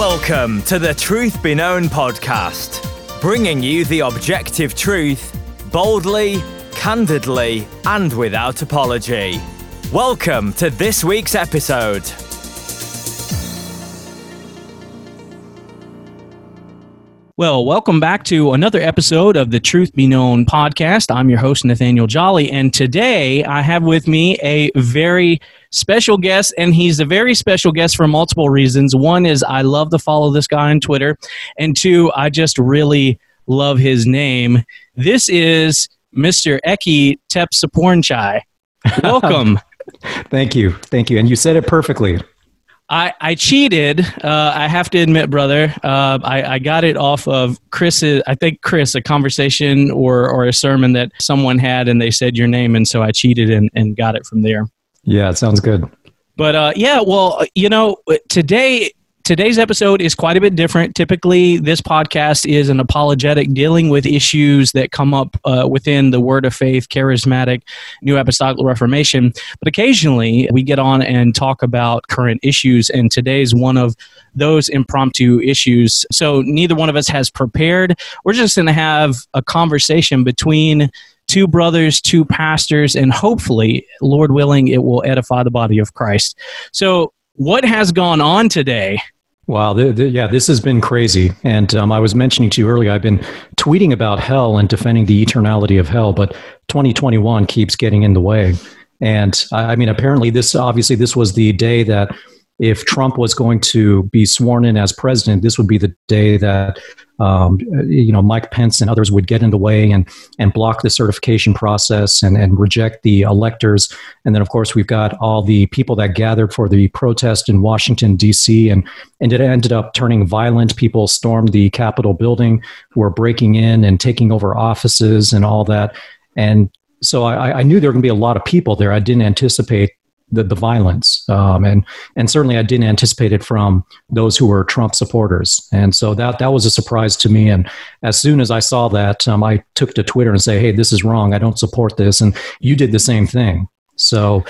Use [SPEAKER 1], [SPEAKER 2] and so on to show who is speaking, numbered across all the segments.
[SPEAKER 1] Welcome to the Truth Be Known podcast, bringing you the objective truth boldly, candidly, and without apology. Welcome to this week's episode.
[SPEAKER 2] Well, welcome back to another episode of the Truth Be Known podcast. I'm your host, Nathaniel Jolly, and today I have with me a very special guest, and he's a very special guest for multiple reasons. One is I love to follow this guy on Twitter, and two, I just really love his name. This is Mr. Eki Tepsapornchai. Welcome.
[SPEAKER 3] Thank you. Thank you. And you said it perfectly.
[SPEAKER 2] I, I cheated. Uh, I have to admit, brother. Uh, I, I got it off of Chris's, I think Chris, a conversation or, or a sermon that someone had, and they said your name, and so I cheated and, and got it from there.
[SPEAKER 3] Yeah, it sounds good.
[SPEAKER 2] But uh, yeah, well, you know, today today's episode is quite a bit different. Typically, this podcast is an apologetic dealing with issues that come up uh, within the Word of Faith, Charismatic, New Apostolic Reformation. But occasionally, we get on and talk about current issues, and today's one of those impromptu issues. So, neither one of us has prepared. We're just going to have a conversation between two brothers, two pastors, and hopefully, Lord willing, it will edify the body of Christ. So, what has gone on today?
[SPEAKER 3] Wow, the, the, yeah, this has been crazy. And um, I was mentioning to you earlier, I've been tweeting about hell and defending the eternality of hell, but 2021 keeps getting in the way. And I, I mean, apparently, this obviously this was the day that if Trump was going to be sworn in as president, this would be the day that um, you know Mike Pence and others would get in the way and and block the certification process and and reject the electors. And then of course we've got all the people that gathered for the protest in Washington D.C. and and it ended up turning violent. People stormed the Capitol building, were breaking in and taking over offices and all that. And so I, I knew there were going to be a lot of people there. I didn't anticipate the, the violence. Um, and, and certainly I didn't anticipate it from those who were Trump supporters. And so that, that was a surprise to me. And as soon as I saw that, um, I took to Twitter and say, hey, this is wrong. I don't support this. And you did the same thing. So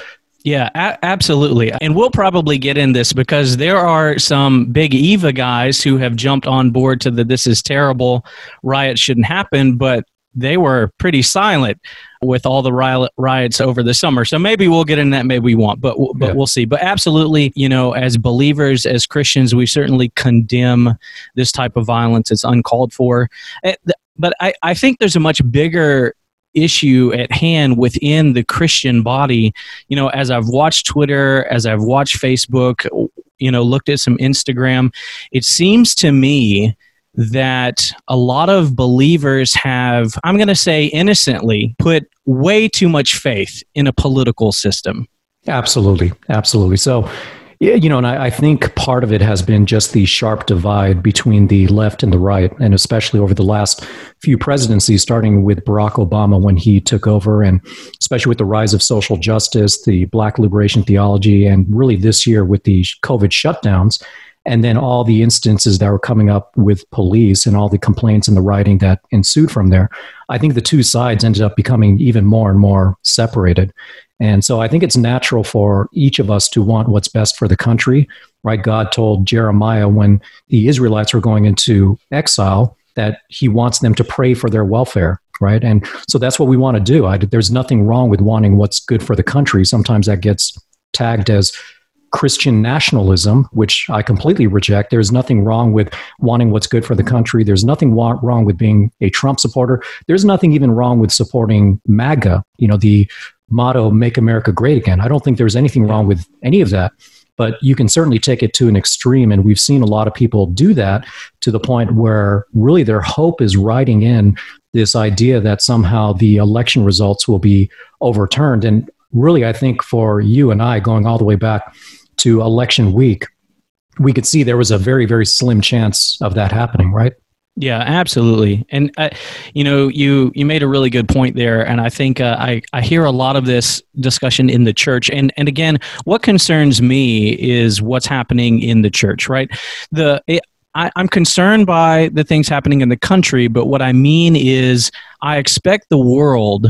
[SPEAKER 2] yeah, a- absolutely. And we'll probably get in this because there are some big Eva guys who have jumped on board to the this is terrible, riot shouldn't happen, but they were pretty silent with all the riots over the summer. So maybe we'll get in that, maybe we won't, but but yeah. we'll see. But absolutely, you know, as believers, as Christians, we certainly condemn this type of violence. It's uncalled for. Eh, but I, I think there's a much bigger issue at hand within the Christian body. You know, as I've watched Twitter, as I've watched Facebook, you know, looked at some Instagram, it seems to me that a lot of believers have, I'm going to say innocently, put way too much faith in a political system.
[SPEAKER 3] Absolutely. Absolutely. So, yeah, you know, and I, I, think part of it has been just the sharp divide between the left and the right, and especially over the last few presidencies, starting with Barack Obama when he took over, and especially with the rise of social justice, the black liberation theology, and really this year with the COVID shutdowns and then all the instances that were coming up with police and all the complaints and the writing that ensued from there i think the two sides ended up becoming even more and more separated. And so i think it's natural for each of us to want what's best for the country right? God told jeremiah when the israelites were going into exile that he wants them to pray for their welfare right? And so that's what we want to do. I, there's nothing wrong with wanting what's good for the country. Sometimes that gets tagged as Christian nationalism, which I completely reject. There's nothing wrong with wanting what's good for the country. There's nothing wrong with being a Trump supporter. There's nothing even wrong with supporting MAGA, you know, the motto, Make America Great Again. I don't think there's anything wrong with any of that. But you can certainly take it to an extreme. And we've seen a lot of people do that to the point where really their hope is riding in this idea that somehow the election results will be overturned. And really, I think for you and I, going all the way back to election week, we could see there was a very, very slim chance of that happening, right?
[SPEAKER 2] Yeah, absolutely. And uh, you know, you you made a really good point there, and I think uh, I I hear a lot of this discussion in the church. And and again, what concerns me is what's happening in the church, right? The it, I, I'm concerned by the things happening in the country, but what I mean is I expect the world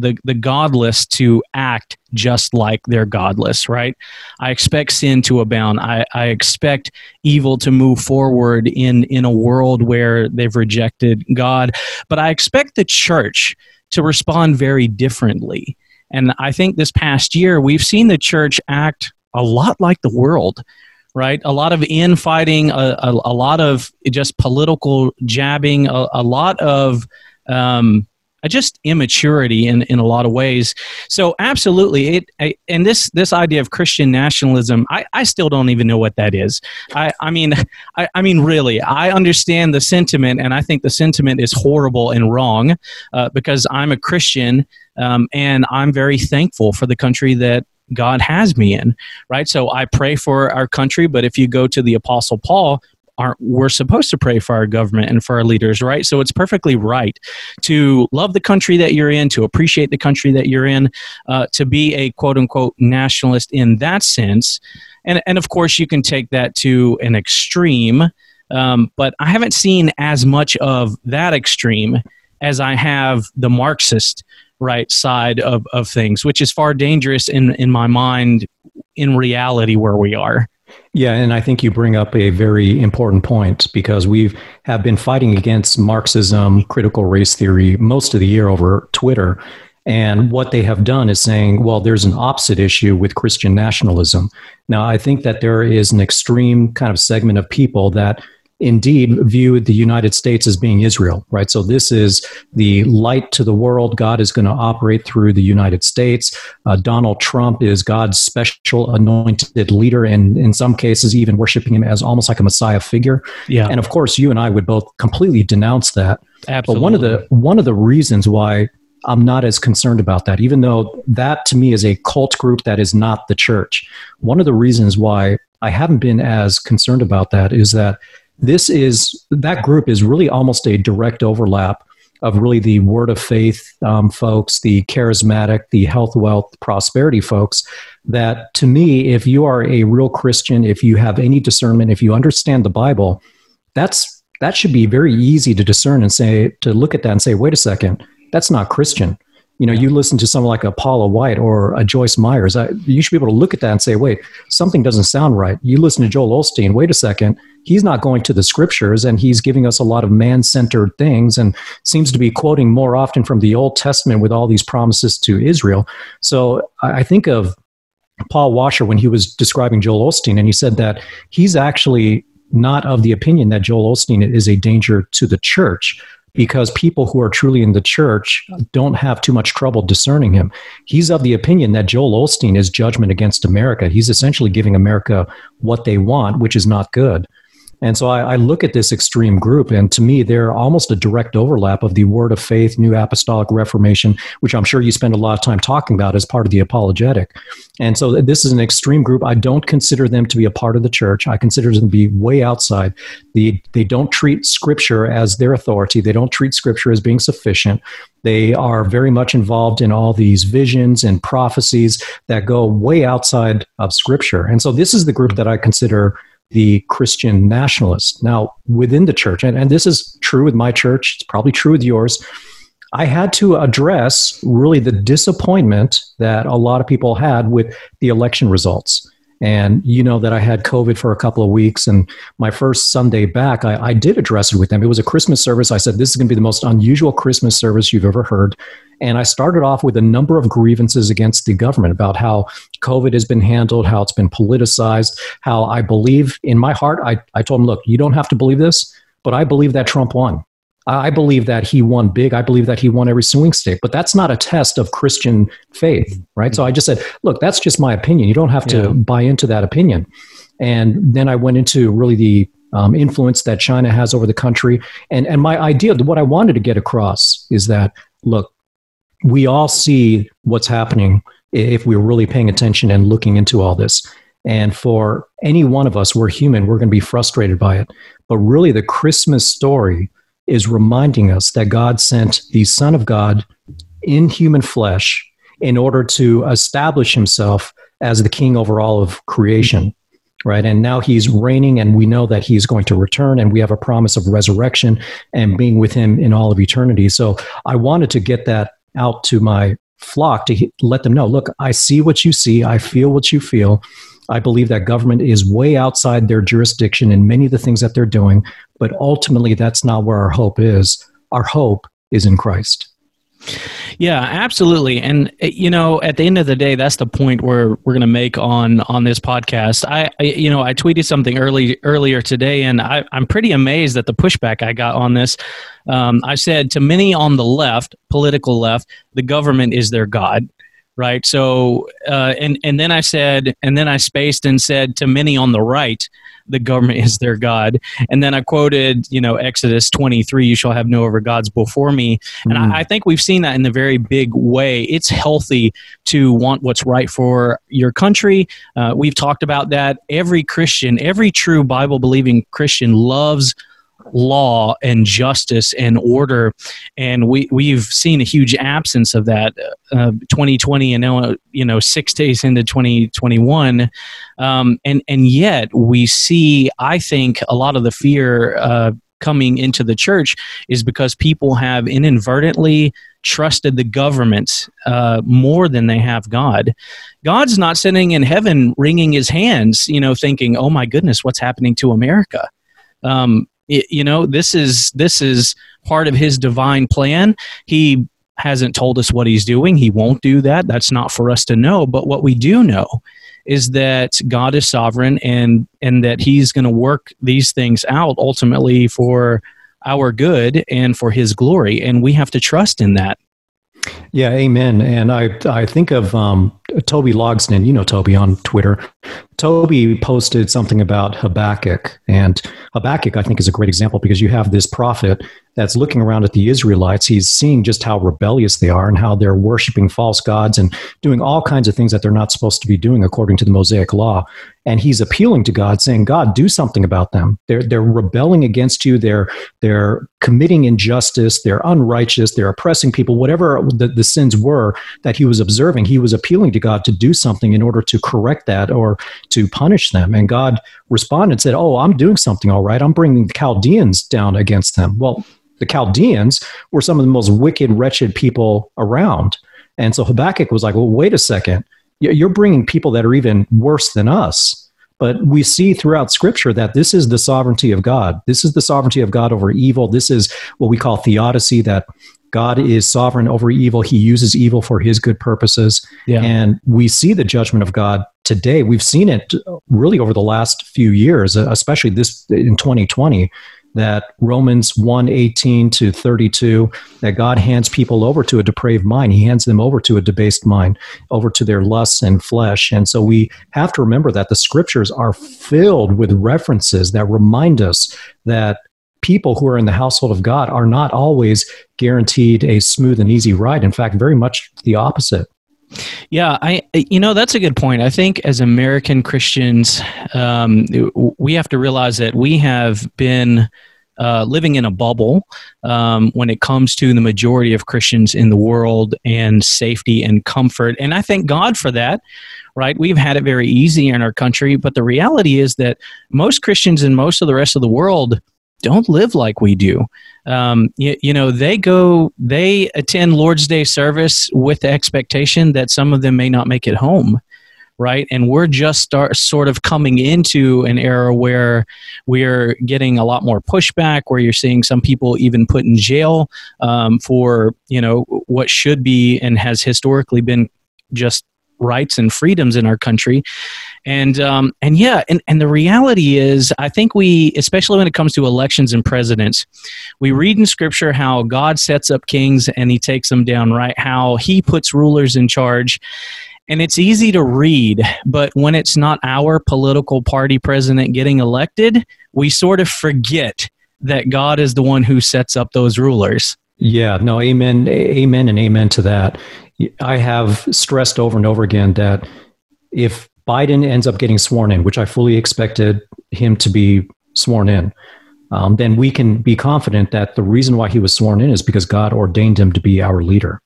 [SPEAKER 2] the, the godless to act just like they're godless, right? I expect sin to abound. I, I expect evil to move forward in, in a world where they've rejected God. But I expect the church to respond very differently. And I think this past year, we've seen the church act a lot like the world right? A lot of infighting, a, a, a lot of just political jabbing, a, a lot of um, just immaturity in, in a lot of ways. So absolutely, it I, and this this idea of Christian nationalism, I, I still don't even know what that is. I, I mean, I, I mean, really, I understand the sentiment, and I think the sentiment is horrible and wrong uh, because I'm a Christian um, and I'm very thankful for the country that God has me in, right? So I pray for our country, but if you go to the Apostle Paul, aren't we're supposed to pray for our government and for our leaders, right? So it's perfectly right to love the country that you're in, to appreciate the country that you're in, uh, to be a quote unquote nationalist in that sense. And, and of course, you can take that to an extreme, um, but I haven't seen as much of that extreme as I have the Marxist right side of, of things, which is far dangerous in, in my mind in reality where we are.
[SPEAKER 3] Yeah, and I think you bring up a very important point because we have been fighting against Marxism, critical race theory most of the year over Twitter. And what they have done is saying, well, there's an opposite issue with Christian nationalism. Now, I think that there is an extreme kind of segment of people that indeed viewed the United States as being Israel, right? So this is the light to the world. God is going to operate through the United States. Uh, Donald Trump is God's special anointed leader, and in some cases, even worshiping him as almost like a Messiah figure. Yeah. And of course, you and I would both completely denounce that.
[SPEAKER 2] Absolutely.
[SPEAKER 3] But one of the one of the reasons why I'm not as concerned about that, even though that to me is a cult group that is not the church. One of the reasons why I haven't been as concerned about that is that this is that group is really almost a direct overlap of really the word of faith um, folks, the charismatic, the health, wealth, prosperity folks. That to me, if you are a real Christian, if you have any discernment, if you understand the Bible, that's that should be very easy to discern and say to look at that and say, wait a second, that's not Christian. You know, you listen to someone like a Paula White or a Joyce Myers, I, you should be able to look at that and say, wait, something doesn't sound right. You listen to Joel Osteen, wait a second, he's not going to the scriptures and he's giving us a lot of man centered things and seems to be quoting more often from the Old Testament with all these promises to Israel. So I think of Paul Washer when he was describing Joel Osteen, and he said that he's actually not of the opinion that Joel Osteen is a danger to the church, because people who are truly in the church don't have too much trouble discerning him. He's of the opinion that Joel Osteen is judgment against America. He's essentially giving America what they want, which is not good. And so I, I, look at this extreme group, and to me, they're almost a direct overlap of the Word of Faith, New Apostolic Reformation, which I'm sure you spend a lot of time talking about as part of the apologetic. And so this is an extreme group. I don't consider them to be a part of the church. I consider them to be way outside. The, they don't treat Scripture as their authority, they don't treat Scripture as being sufficient. They are very much involved in all these visions and prophecies that go way outside of Scripture. And so this is the group that I consider the Christian nationalists. Now, within the church, and, and this is true with my church, it's probably true with yours, I had to address really the disappointment that a lot of people had with the election results. And you know that I had COVID for a couple of weeks, and my first Sunday back, I, I did address it with them. It was a Christmas service. I said, This is going to be the most unusual Christmas service you've ever heard. And I started off with a number of grievances against the government about how COVID has been handled, how it's been politicized, how I believe in my heart, I, I told them, Look, you don't have to believe this, but I believe that Trump won. I believe that he won big. I believe that he won every swing state, but that's not a test of Christian faith, right? So I just said, look, that's just my opinion. You don't have to yeah. buy into that opinion. And then I went into really the um, influence that China has over the country. And, and my idea, what I wanted to get across is that, look, we all see what's happening if we're really paying attention and looking into all this. And for any one of us, we're human, we're going to be frustrated by it. But really, the Christmas story is reminding us that God sent the Son of God in human flesh in order to establish himself as the king over all of creation right and now he's reigning and we know that he's going to return and we have a promise of resurrection and being with him in all of eternity so i wanted to get that out to my flock to let them know look, I see what you see, I feel what you feel. I believe that government is way outside their jurisdiction in many of the things that they're doing, but ultimately that's not where our hope is. Our hope is in Christ.
[SPEAKER 2] Yeah, absolutely. And eh, you know, at the end of the day, that's the point where we're going to make on on this podcast. I, I, you know, I tweeted something early earlier today, and I, I'm pretty amazed at the pushback I got on this. Um, I said to many on the left, political left, the government is their god right? So, uh, and and then I said, and then I spaced and said to many on the right, the government is their god. And then I quoted, you know, Exodus twenty three, "You shall have no other gods before me." And mm. I, I, think we've seen that in the very big way. It's healthy to want what's right for your country. Uh, we've talked about that. Every Christian, every true Bible believing Christian loves law and justice and order, and we we've seen a huge absence of that. Uh, 2020 and now you know six days into 2021, um, and and yet we see I think a lot of the fear. Uh, coming into the church is because people have inadvertently trusted the government uh, more than they have God. God's not sitting in heaven wringing his hands, you know, thinking, "Oh my goodness, what's happening to America?" Um, you know this is this is part of his divine plan. He hasn't told us what he's doing. He won't do that. That's not for us to know. But what we do know is that god is sovereign and and that he's going to work these things out ultimately for our good and for his glory. And we have to trust in that
[SPEAKER 3] yeah, amen. And I I think of um, Toby Logsdon. You know Toby on Twitter. Toby posted something about Habakkuk, and Habakkuk I think is a great example because you have this prophet that's looking around at the Israelites. He's seeing just how rebellious they are and how they're worshiping false gods and doing all kinds of things that they're not supposed to be doing according to the Mosaic law. And he's appealing to God, saying, "God, do something about them. They're they're rebelling against you. They're they're committing injustice. They're unrighteous. They're oppressing people. Whatever the, the sins were that he was observing, he was appealing to God to do something in order to correct that or to punish them. And God responded and said, "Oh, I'm doing something all right. I'm bringing the Chaldeans down against them." Well the Chaldeans were some of the most wicked, wretched people around. And so Habakkuk was like, well, wait a second. You're bringing people that are even worse than us. But we see throughout scripture that this is the sovereignty of God. This is the sovereignty of God over evil. This is what we call theodicy that God is sovereign over evil. He uses evil for his good purposes. Yeah. And we see the judgment of God today. We've seen it really over the last few years, uh, especially this in 2020 that Romans 1 18 to 32, that God hands people over to a depraved mind. He hands them over to a debased mind, over to their lusts and flesh. And so we have to remember that the scriptures are filled with references that remind us that people who are in the household of God are not always guaranteed a smooth and easy ride. In fact, very much the opposite.
[SPEAKER 2] Yeah, I you know that's a good point. I think as American Christians, um, we have to realize that we have been uh, living in a bubble um, when it comes to the majority of Christians in the world and safety and comfort. And I thank God for that, right? We've had it very easy in our country, but the reality is that most Christians in most of the rest of the world don't live like we do. Um, you, you, know, they go, they attend Lord's Day service with the expectation that some of them may not make it home, right? And we're just start, sort of coming into an era where we're getting a lot more pushback, where you're seeing some people even put in jail um, for, you know, what should be and has historically been just rights and freedoms in our country and um, and yeah and, and the reality is i think we especially when it comes to elections and presidents we read in scripture how god sets up kings and he takes them down right? How he puts rulers in charge. And it's easy to read but when it's not our political party president getting elected we sort of forget that god is the one who sets up those rulers.
[SPEAKER 3] Yeah, no, amen, amen, and amen to that. I have stressed over and over again that if Biden ends up getting sworn in, which I fully expected him to be sworn in, um, then we can be confident that the reason why he was sworn in is because God ordained him to be our leader.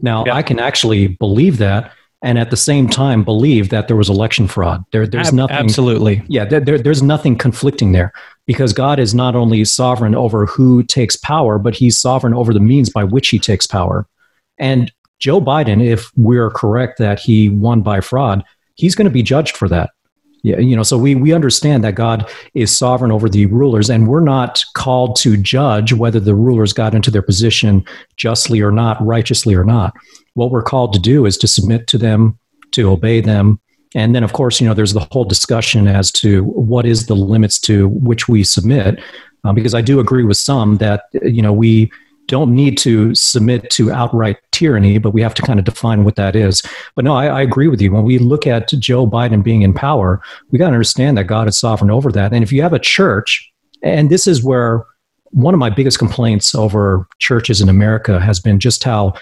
[SPEAKER 3] Now, yeah. I can actually believe that and at the same time believe that there was election fraud. There, there's Ab- nothing.
[SPEAKER 2] Absolutely.
[SPEAKER 3] Yeah, there, there, there's nothing conflicting there because God is not only sovereign over who takes power, but he's sovereign over the means by which he takes power. And Joe Biden, if we're correct that he won by fraud, he's going to be judged for that. Yeah, you know, so we we understand that God is sovereign over the rulers, and we're not called to judge whether the rulers got into their position justly or not, righteously or not. What we're called to do is to submit to them, to obey them, and then of course, you know, there's the whole discussion as to what is the limits to which we submit, uh, because I do agree with some that you know we don't need to submit to outright tyranny, but we have to kind of define what that is. But no, I, I agree with you. When we look at Joe Biden being in power, we got to understand that God is sovereign over that. And if you have a church, and this is where one of my biggest complaints over churches in America has been just how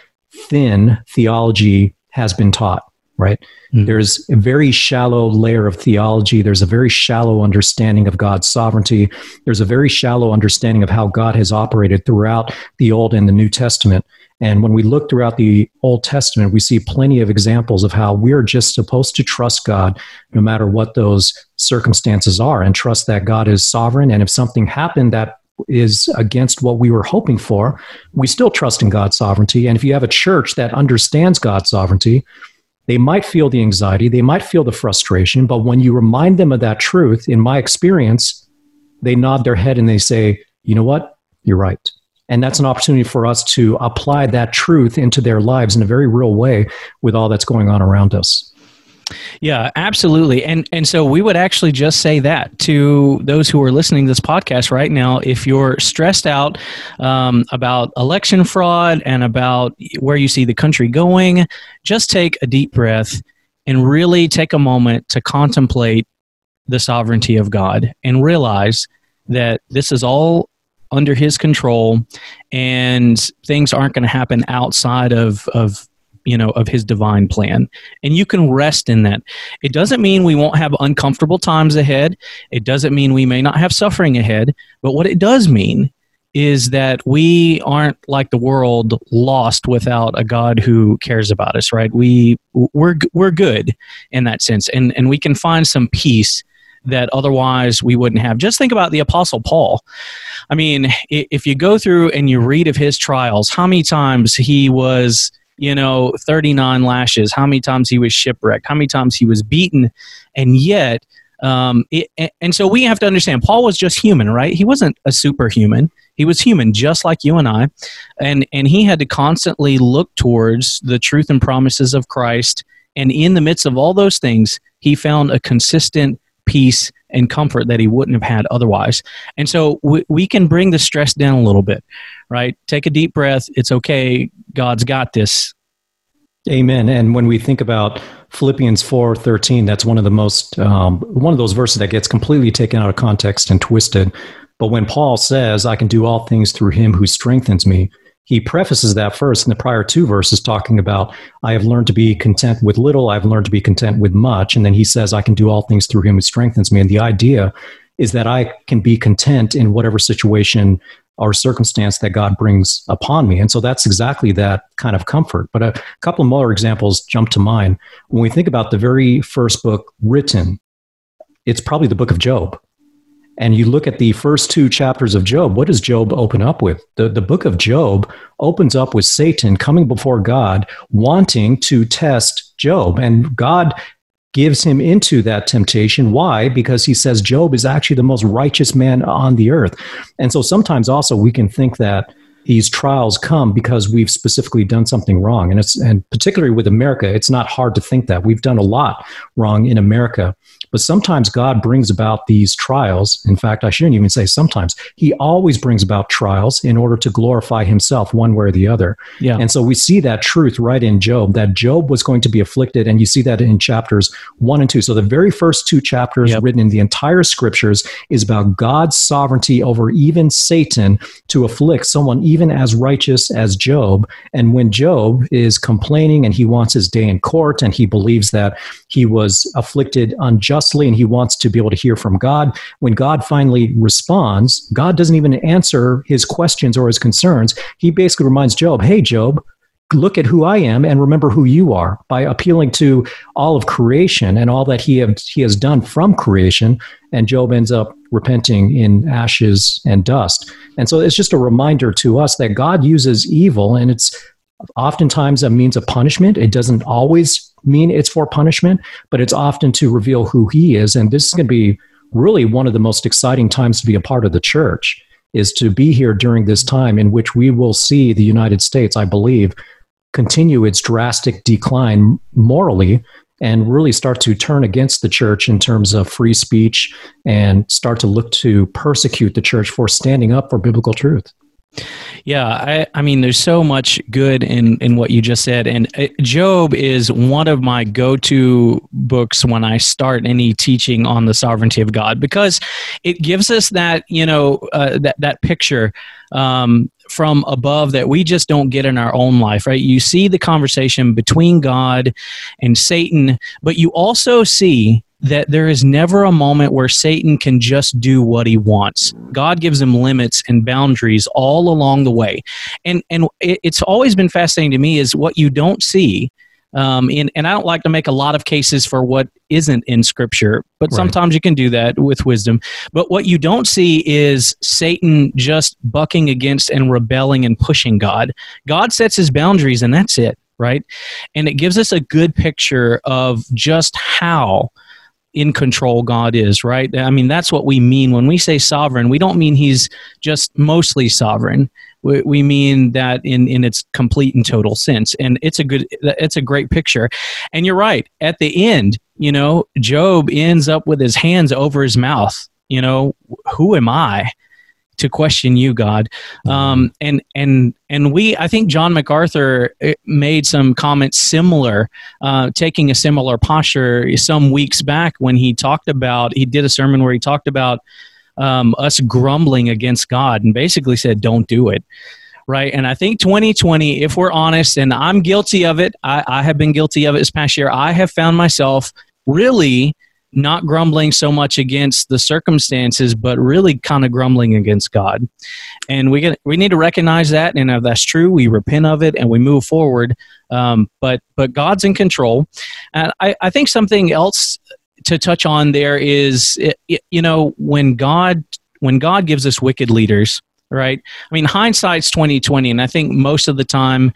[SPEAKER 3] thin theology has been taught right? Mm. There's a very shallow layer of theology. There's a very shallow understanding of God's sovereignty. There's a very shallow understanding of how God has operated throughout the Old and the New Testament. And when we look throughout the Old Testament, we see plenty of examples of how we're just supposed to trust God no matter what those circumstances are and trust that God is sovereign. And if something happened that is against what we were hoping for, we still trust in God's sovereignty. And if you have a church that understands God's sovereignty, they might feel the anxiety, they might feel the frustration, but when you remind them of that truth, in my experience, they nod their head and they say, you know what? You're right. And that's an opportunity for us to apply that truth into their lives in a very real way with all that's going on around us.
[SPEAKER 2] Yeah, absolutely. And and so we would actually just say that to those who are listening to this podcast right now. If you're stressed out um, about election fraud and about where you see the country going, just take a deep breath and really take a moment to contemplate the sovereignty of God and realize that this is all under his control and things aren't going to happen outside of, of you know of his divine plan. And you can rest in that. It doesn't mean we won't have uncomfortable times ahead. It doesn't mean we may not have suffering ahead. But what it does mean is that we aren't like the world lost without a god who cares about us right? We we're we're good in that sense. And and we can find some peace that otherwise we wouldn't have. Just think about the Apostle Paul. I mean, if you go through and you read of his trials, how many times he was you know, 39 lashes, how many times he was shipwrecked, how many times he was beaten, and yet, um, it, and so we have to understand Paul was just human, right? He wasn't a superhuman. He was human, just like you and I, and and he had to constantly look towards the truth and promises of Christ. And in the midst of all those things, he found a consistent peace and comfort that he wouldn't have had otherwise. And so we, we can bring the stress down a little bit, right? Take a deep breath. It's okay. God's got this.
[SPEAKER 3] Amen. And when we think about Philippians 4:13, that's one of the most um, one of those verses that gets completely taken out of context and twisted. But when Paul says, "I can do all things through him who strengthens me," he prefaces that first in the prior two verses talking about i have learned to be content with little i've learned to be content with much. And then he says i can do all things through him who strengthens me. And the idea is that i can be content in whatever situation or circumstance that god brings upon me. And so that's exactly that kind of comfort. But a couple of more examples jump to mind. When we think about the very first book written it's probably the book of job and you look at the first two chapters of Job, what does Job open up with? The, the book of Job opens up with Satan coming before God, wanting to test Job. And God gives him into that temptation. Why? Because he says Job is actually the most righteous man on the earth. And so sometimes also we can think that these trials come because we've specifically done something wrong. And it's and particularly with America, it's not hard to think that. We've done a lot wrong in America. But sometimes God brings about these trials. In fact, I shouldn't even say sometimes. He always brings about trials in order to glorify himself one way or the other. Yeah. And so we see that truth right in Job that Job was going to be afflicted. And you see that in chapters one and two. So the very first two chapters yep. written in the entire scriptures is about God's sovereignty over even Satan to afflict someone even as righteous as Job. And when Job is complaining and he wants his day in court and he believes that he was afflicted unjustly and he wants to be able to hear from God. When God finally responds, God doesn't even answer his questions or his concerns. He basically reminds Job, hey, Job, look at who I am and remember who you are by appealing to all of creation and all that he, have, he has done from creation. And Job ends up repenting in ashes and dust. And so it's just a reminder to us that God uses evil and it's oftentimes a means of punishment. It doesn't always mean it's for punishment, but it's often to reveal who he is. And this is going to be really one of the most exciting times to be a part of the church is to be here during this time in which we will see the United States, I believe, continue its drastic decline morally and really start to turn against the church in terms of free speech and start to look to persecute the church for standing up for biblical truth.
[SPEAKER 2] Yeah, I, I mean, there's so much good in, in what you just said. And uh, Job is one of my go to books when I start any teaching on the sovereignty of God because it gives us that, you know, uh, that, that picture um, from above that we just don't get in our own life, right? You see the conversation between God and Satan, but you also see that there is never a moment where Satan can just do what he wants. God gives him limits and boundaries all along the way. And and it's always been fascinating to me is what you don't see. Um, and, and I don't like to make a lot of cases for what isn't in scripture, but right. sometimes you can do that with wisdom. But what you don't see is Satan just bucking against and rebelling and pushing God. God sets his boundaries and that's it, right? And it gives us a good picture of just how in control God is, right? I mean, that's what we mean when we say sovereign. We don't mean he's just mostly sovereign. We, we mean that in, in its complete and total sense. And it's a good, it's a great picture. And you're right. At the end, you know, Job ends up with his hands over his mouth. You know, who am I? To question you, God. Um, mm-hmm. and and and we, I think John MacArthur eh, made some comments similar, uh, taking a similar posture some weeks back when he talked about he did a sermon where he talked about um, us grumbling against God and basically said, "Don't do it." Right. And I think 2020, if we're honest, and I'm guilty of it, I, I have been guilty of it this past year, I have found myself really not grumbling so much against the circumstances, but really kind of grumbling against God. And we get we need to recognize that, and if that's true, we repent of it and we move forward. Um, but but God's in control, and I, I think something else to touch on there is you know when God when God gives us wicked leaders, right? I mean hindsight's twenty twenty, and I think most of the time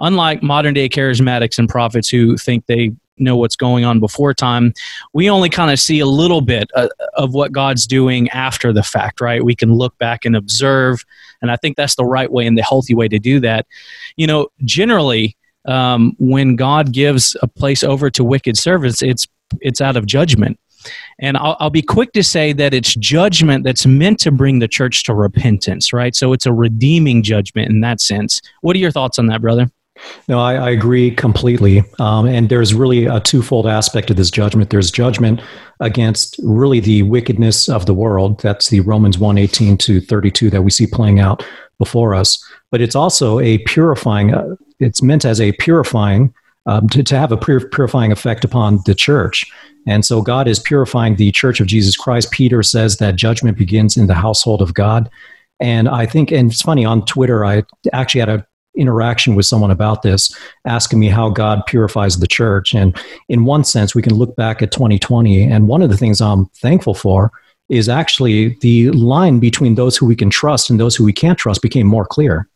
[SPEAKER 2] unlike modern day charismatics and prophets who think they know what's going on before time. We only kind of see a little bit uh, of what God's doing after the fact, right? We can look back and observe, and I think that's the right way and the healthy way to do that. You know, generally, um, when God gives a place over to wicked servants, it's it's out of judgment. And I'll, I'll, be quick to say that it's judgment that's meant to bring the church to repentance, right? So it's a redeeming judgment in that sense. What are your thoughts on that, brother?
[SPEAKER 3] No, I, I agree completely. Um, and there's really a twofold aspect of this judgment. There's judgment against really the wickedness of the world. That's the Romans 1 18 to 32 that we see playing out before us. But it's also a purifying, uh, it's meant as a purifying, um, to, to have a purifying effect upon the church. And so God is purifying the church of Jesus Christ. Peter says that judgment begins in the household of God. And I think, and it's funny, on Twitter, I actually had a interaction with someone about this, asking me how God purifies the church. And in one sense, we can look back at 2020. And one of the things I'm thankful for is actually the line between those who we can trust and those who we can't trust became more clear.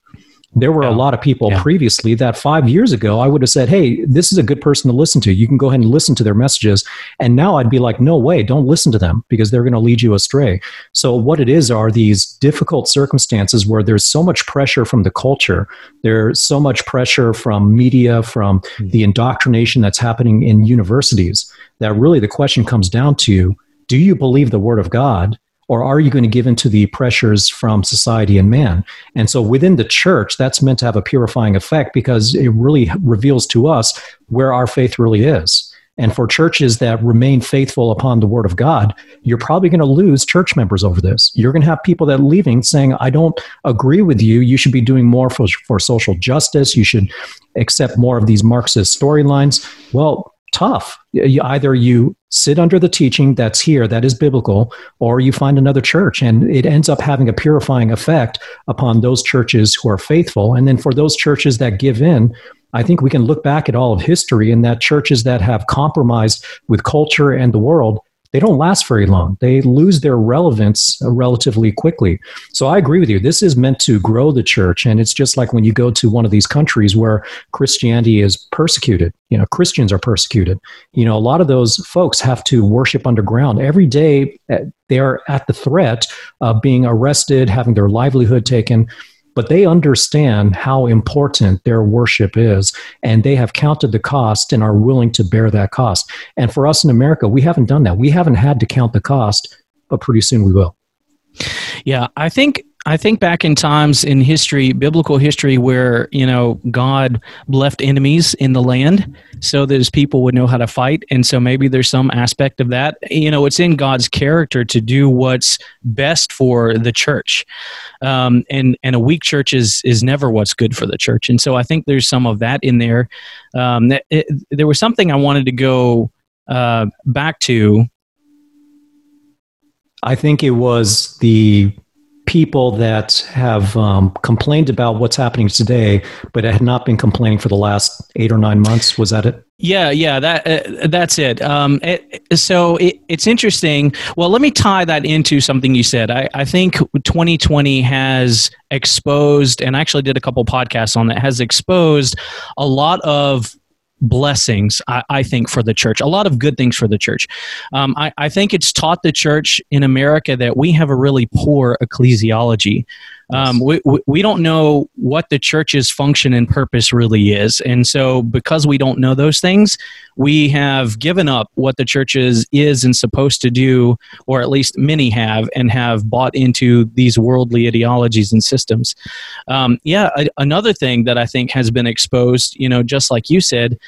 [SPEAKER 3] There were yeah. a lot of people yeah. previously that five years ago I would have said, Hey, this is a good person to listen to. You can go ahead and listen to their messages. And now I'd be like, No way, don't listen to them because they're going to lead you astray. So, what it is are these difficult circumstances where there's so much pressure from the culture, there's so much pressure from media, from mm-hmm. the indoctrination that's happening in universities, that really the question comes down to do you believe the word of God? Or are you going to give into the pressures from society and man? And so within the church, that's meant to have a purifying effect because it really reveals to us where our faith really is. And for churches that remain faithful upon the word of God, you're probably going to lose church members over this. You're going to have people that leaving saying, I don't agree with you. You should be doing more for, for social justice. You should accept more of these Marxist storylines. Well, tough. Either you sit under the teaching that's here, that is biblical, or you find another church. And it ends up having a purifying effect upon those churches who are faithful. And then for those churches that give in, I think we can look back at all of history and that churches that have compromised with culture and the world, they don't last very long. They lose their relevance uh, relatively quickly. So I agree with you. This is meant to grow the church. And it's just like when you go to one of these countries where Christianity is persecuted, you know, Christians are persecuted. You know, a lot of those folks have to worship underground. Every day uh, they're at the threat of being arrested, having their livelihood taken but they understand how important their worship is and they have counted the cost and are willing to bear that cost. And for us in America, we haven't done that. We haven't had to count the cost, but pretty soon we will.
[SPEAKER 2] Yeah, I think I think back in times in history, biblical history, where you know God left enemies in the land so that His people would know how to fight, and so maybe there's some aspect of that. You know, it's in God's character to do what's best for the church, um, and and a weak church is is never what's good for the church, and so I think there's some of that in there. Um, that it, there was something I wanted to go uh, back to.
[SPEAKER 3] I think it was the people that have um, complained about what's happening today, but had not been complaining for the last eight or nine months. Was that it?
[SPEAKER 2] Yeah, yeah, that uh, that's it. Um, it so it, it's interesting. Well, let me tie that into something you said. I, I think 2020 has exposed, and I actually did a couple podcasts on that. Has exposed a lot of blessings, I, I, think, for the church, a lot of good things for the church. Um, I, I, think it's taught the church in America that we have a really poor ecclesiology. Um, we, we don't know what the church's function and purpose really is. And so, because we don't know those things, we have given up what the church is, is and supposed to do, or at least many have, and have bought into these worldly ideologies and systems. Um, yeah, another thing that I think has been exposed, you know, just like you said,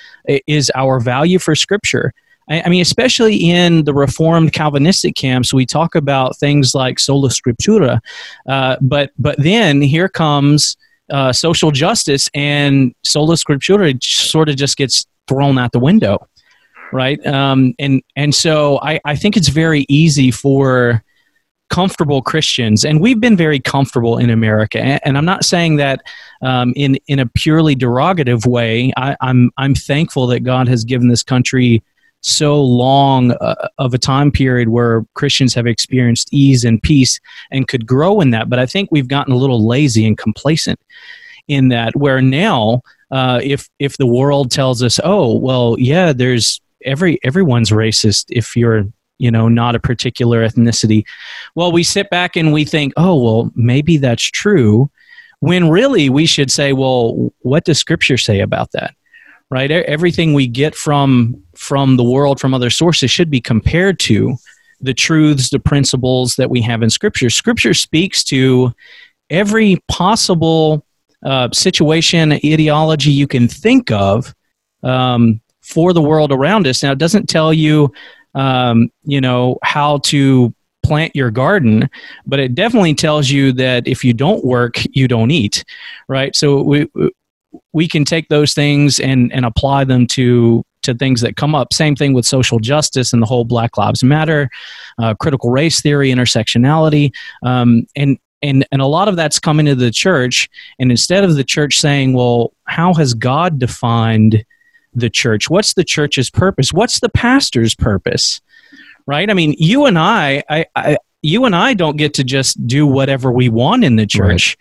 [SPEAKER 2] is our value for Scripture. I, mean, especially in the Reformed Calvinistic camps, we talk about things like sola scriptura, uh, but but then here comes uh, social justice, and sola scriptura sort of just gets thrown out the window, right? Um, and and so I, I think it's very easy for comfortable Christians, and we've been very comfortable in America. And, I'm not saying that um, in in a purely derogative way. I, I'm I'm thankful that God has given this country so long uh, of a time period where Christians have experienced ease and peace and could grow in that. But I think we've gotten a little lazy and complacent in that, where now, uh, if if the world tells us, oh well, yeah, there's every everyone's racist if you're you know not a particular ethnicity well we sit back and we think oh well maybe that's true when really we should say well what does scripture say about that right everything we get from from the world from other sources should be compared to the truths the principles that we have in scripture. Scripture speaks to every possible uh, situation ideology you can think of um, for the world around us. Now it doesn't tell you um, you know how to plant your garden but it definitely tells you that if you don't work you don't eat right? So we we can take those things and and apply them to to things that come up. Same thing with social justice and the whole Black Lives Matter, uh, critical race theory, intersectionality, um, and and and a lot of that's coming to the church. And instead of the church saying, "Well, how has God defined the church? What's the church's purpose? What's the pastor's purpose?" Right? I mean, you and I, I, I you and I don't get to just do whatever we want in the church,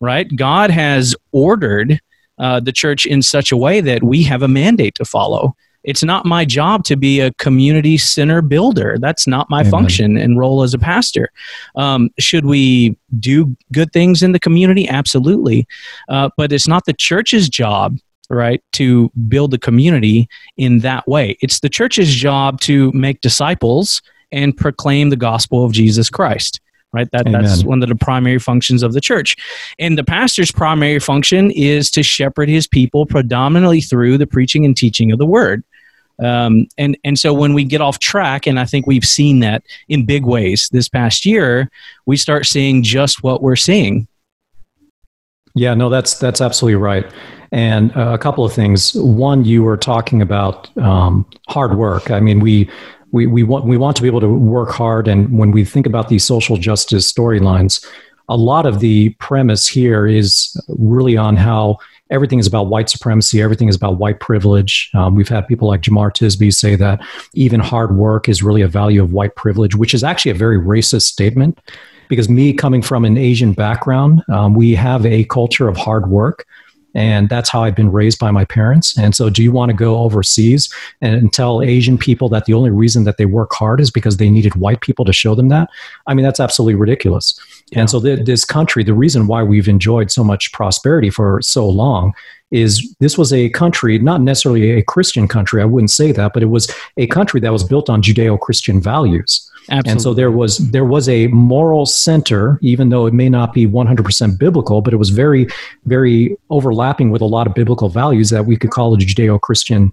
[SPEAKER 2] right? right? God has ordered uh, the church in such a way that we have a mandate to follow. It's not my job to be a community center builder. That's not my Amen. function and role as a pastor. Um, should we do good things in the community? Absolutely. Uh, but it's not the church's job right to build the community in that way it's the church's job to make disciples and proclaim the gospel of jesus christ right? That, that's one of the primary functions of the church. And the pastor's primary function is to shepherd his people predominantly through the preaching and teaching of the word. Um, and, and so when we get off track, and I think we've seen that in big ways this past year, we start seeing just what we're seeing.
[SPEAKER 3] Yeah, no, that's that's absolutely right. And uh, a couple of things. One, you were talking about um, hard work. I mean, we we, we want we want to be able to work hard and when we think about these social justice storylines a lot of the premise here is really on how everything is about white supremacy, everything is about white privilege. Um, we've had people like Jemar Tisby say that even hard work is really a value of white privilege, which is actually a very racist statement. Because me coming from an Asian background, um, we have a culture of hard work. And that's how I've been raised by my parents. And so, do you want to go overseas and tell Asian people that the only reason that they work hard is because they needed white people to show them that? I mean, that's absolutely ridiculous. Yeah. And so, this country, the reason why we've enjoyed so much prosperity for so long is this was a country, not necessarily a Christian country, I wouldn't say that, but it was a country that was built on Judeo Christian values. Absolutely. And so there was there was a moral center, even though it may not be 100% biblical, but it was very, very overlapping with a lot of biblical values that we could call a Judeo-Christian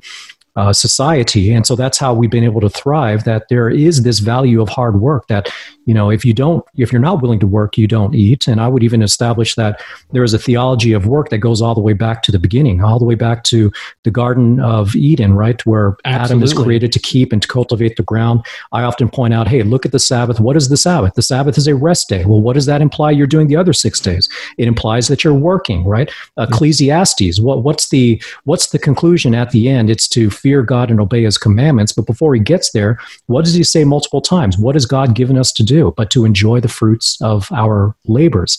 [SPEAKER 3] uh, society. And so that's how we've been able to thrive. That there is this value of hard work. That you know, if you don't, if you're not willing to work, you don't eat. And I would even establish that there is a theology of work that goes all the way back to the beginning, all the way back to the Garden of Eden, right, where Absolutely. Adam is created to keep and to cultivate the ground. I often point out, hey, look at the Sabbath. What is the Sabbath? The Sabbath is a rest day. Well, what does that imply? You're doing the other six days. It implies that you're working, right? Ecclesiastes. What, what's the what's the conclusion at the end? It's to fear God and obey His commandments. But before he gets there, what does he say multiple times? What has God given us to do? but to enjoy the fruits of our labors.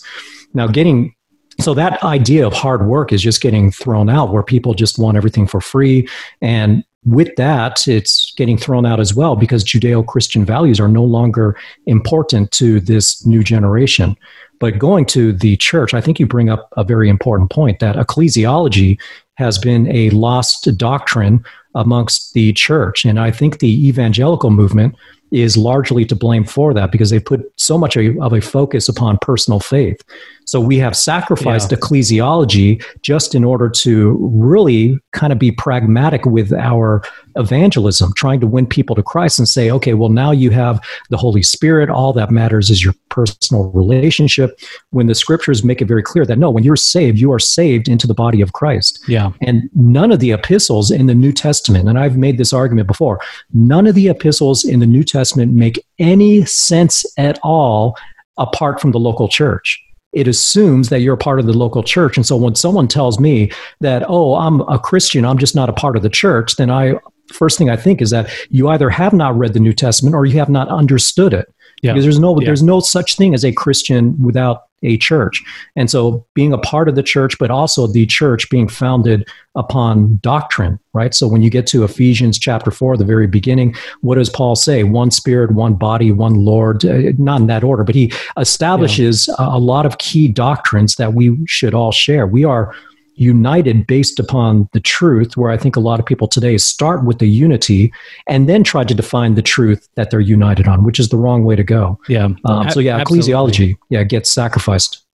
[SPEAKER 3] Now, getting so that idea of hard work is just getting thrown out where people just want everything for free and with that it's getting thrown out as well because judeo-christian values are no longer important to this new generation. But going to the church i think you bring up a very important point that ecclesiology has been a lost doctrine amongst the church. And i think the evangelical movement is largely to blame for that because they put so much of a focus upon personal faith. So we have sacrificed yeah. ecclesiology just in order to really kind of be pragmatic with our evangelism, trying to win people to Christ and say, okay, well, now you have the Holy Spirit. All that matters is your personal relationship. When the scriptures make it very clear that no, when you're saved, you are saved into the body of Christ.
[SPEAKER 2] Yeah.
[SPEAKER 3] And none of the epistles in the New Testament, and I've made this argument before, none of the epistles in the New Testament make any sense at all apart from the local church it assumes that you're a part of the local church. And so when someone tells me that, oh, I'm a Christian, I'm just not a part of the church, then I first thing I think is that you either have not read the New Testament or you have not understood it. Yeah. Because there's no yeah. there's no such thing as a Christian without a church. And so being a part of the church, but also the church being founded upon doctrine, right? So when you get to Ephesians chapter 4, the very beginning, what does Paul say? One spirit, one body, one Lord, uh, not in that order, but he establishes yeah. a lot of key doctrines that we should all share. We are united based upon the truth, where I think a lot of people today start with the unity and then try to define the truth that they're united on, which is the wrong way to go.
[SPEAKER 2] Yeah.
[SPEAKER 3] Um, so yeah, Absolutely. ecclesiology, yeah, gets sacrificed.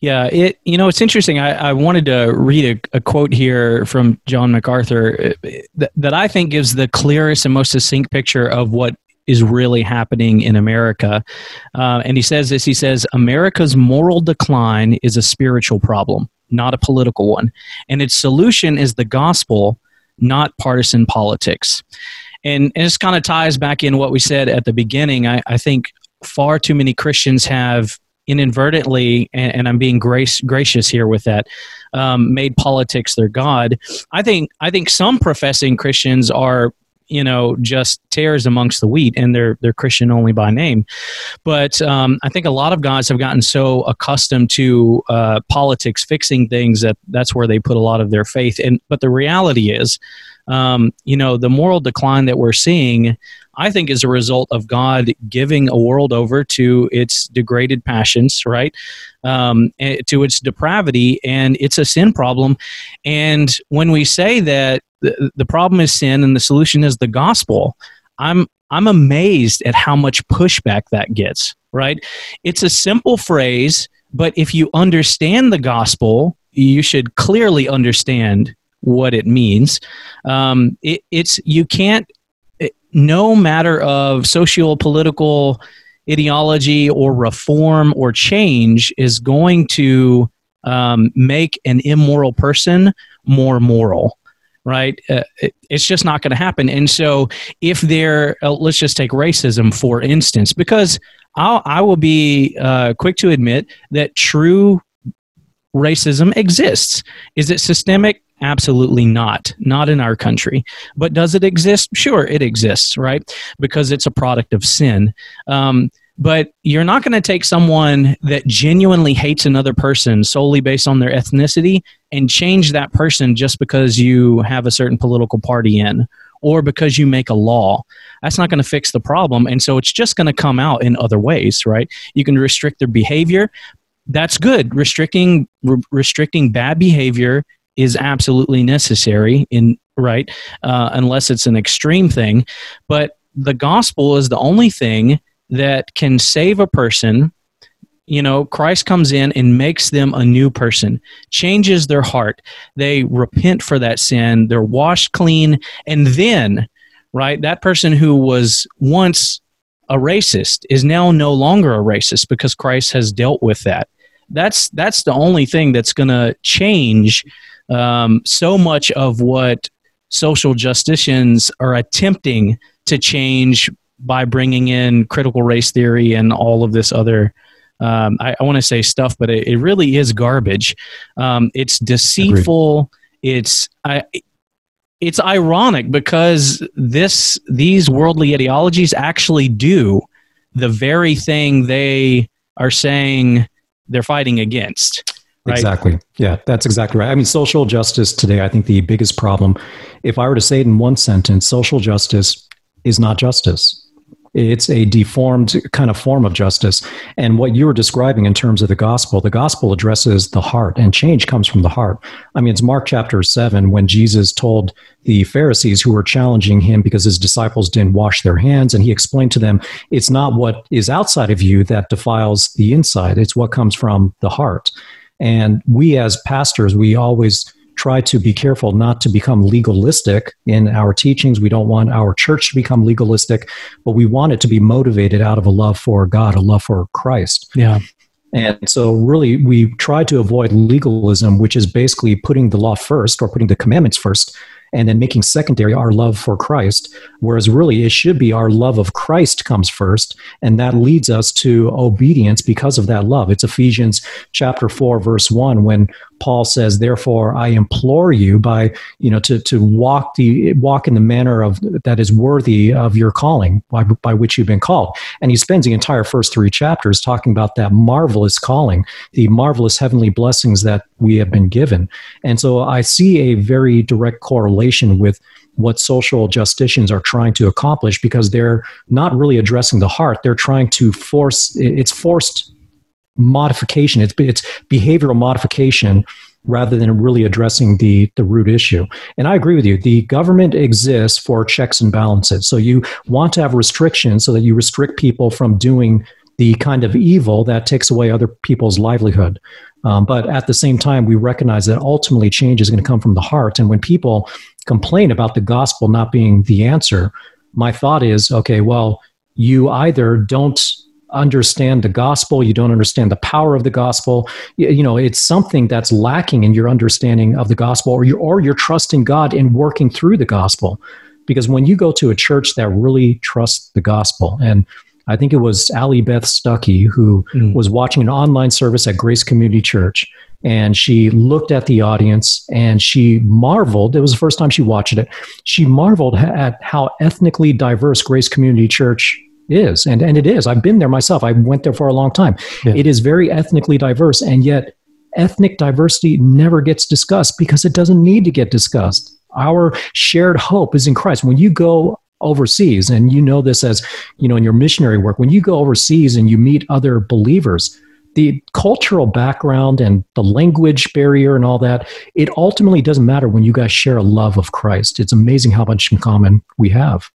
[SPEAKER 2] Yeah, it you know it's interesting. I, I wanted to read a, a quote here from John MacArthur uh, that, that I think gives the clearest and most succinct picture of what is really happening in America. Uh, and he says this he says, America's moral decline is a spiritual problem not a political one. And its solution is the gospel, not partisan politics. And, and this kind of ties back in what we said at the beginning. I, I think far too many Christians have inadvertently, and, and I'm being grace, gracious here with that, um, made politics their god. I think I think some professing Christians are you know just tares amongst the wheat and they're they're christian only by name but um, i think a lot of guys have gotten so accustomed to uh, politics fixing things that that's where they put a lot of their faith and but the reality is um, you know the moral decline that we're seeing I think is a result of God giving a world over to its degraded passions, right? Um, eh, to its depravity, and it's a sin problem. And when we say that the, the problem is sin and the solution is the gospel. I'm i'm amazed at how much pushback that gets right? It's a simple phrase but if you understand the gospel you should clearly understand what it means. Um, it, it's you can't it, no matter of social political ideology or reform or change is going to um, make an immoral person more moral right? Uh, it, it's just not going to happen. And so, if there, uh, let's just take racism for instance, because I'll, I will be uh, quick to admit that true racism exists. Is it systemic? Absolutely not. Not in our country. But does it exist? Sure, it exists, right? Because it's a product of sin. Um, but you're not going to take someone that genuinely hates another person solely based on their ethnicity and change that person just because you have a certain political party in or because you make a law. That's not going to fix the problem. And so it's just going to come out in other ways, right? You can restrict their behavior. That's good. Restricting re- restricting bad behavior is absolutely necessary in right uh, unless it's an extreme thing but the gospel is the only thing that can save a person you know christ comes in and makes them a new person changes their heart. They repent for that sin they're washed clean and then right that person who was once a racist is now no longer a racist because christ has dealt with that. That's that's the only thing that's going to change um, so much of what social justicians are attempting to change by bringing in critical race theory and all of this other um, I, I want to say stuff, but it, it, really is garbage. Um, it's deceitful. Agreed. It's I, it's ironic because this these worldly ideologies actually do the very thing they are saying they're fighting against.
[SPEAKER 3] Right? Exactly. Yeah, that's exactly right. I mean, social justice today, I think the biggest problem, if I were to say it in one sentence, social justice is not justice. It's a deformed kind of form of justice. And what you were describing in terms of the gospel, the gospel addresses the heart, and change comes from the heart. I mean, it's Mark chapter 7 when Jesus told the Pharisees who were challenging him because his disciples didn't wash their hands, and he explained to them, it's not what is outside of you that defiles the inside, it's what comes from the heart. And we as pastors, we always try to be careful not to become legalistic in our teachings. We don't want our church to become legalistic, but we want it to be motivated out of a love for God, a love for Christ.
[SPEAKER 2] Yeah.
[SPEAKER 3] And so, really, we try to avoid legalism, which is basically putting the law first or putting the commandments first and then making secondary our love for Christ. Whereas really it should be our love of Christ comes first, and that leads us to obedience because of that love. It's Ephesians chapter 4, verse 1, when Paul says, Therefore I implore you by, you know, to, to walk the walk in the manner of that is worthy of your calling by, by which you've been called. And he spends the entire first three chapters talking about that marvelous calling, the marvelous heavenly blessings that we have been given. And so I see a very direct correlation with what social justicians are trying to accomplish because they're not really addressing the heart. They're trying to force, it's forced modification, it's, it's behavioral modification rather than really addressing the, the root issue. And I agree with you. The government exists for checks and balances. So you want to have restrictions so that you restrict people from doing the kind of evil that takes away other people's livelihood. Um, but at the same time, we recognize that ultimately change is going to come from the heart. And when people complain about the gospel not being the answer, my thought is okay, well, you either don't understand the gospel, you don't understand the power of the gospel. You, you know, it's something that's lacking in your understanding of the gospel, or you're, or you're trusting God in working through the gospel. Because when you go to a church that really trusts the gospel, and I think it was Allie Beth Stuckey who mm. was watching an online service at Grace Community Church. And she looked at the audience and she marveled. It was the first time she watched it. She marveled at how ethnically diverse Grace Community Church is. And, and it is. I've been there myself. I went there for a long time. Yeah. It is very ethnically diverse. And yet, ethnic diversity never gets discussed because it doesn't need to get discussed. Our shared hope is in Christ. When you go overseas. And you know this as you know in your missionary work when you go overseas and you meet other believers the cultural background and the language barrier and all that it ultimately doesn't matter when you guys share a love of christ. It's amazing how much in common we have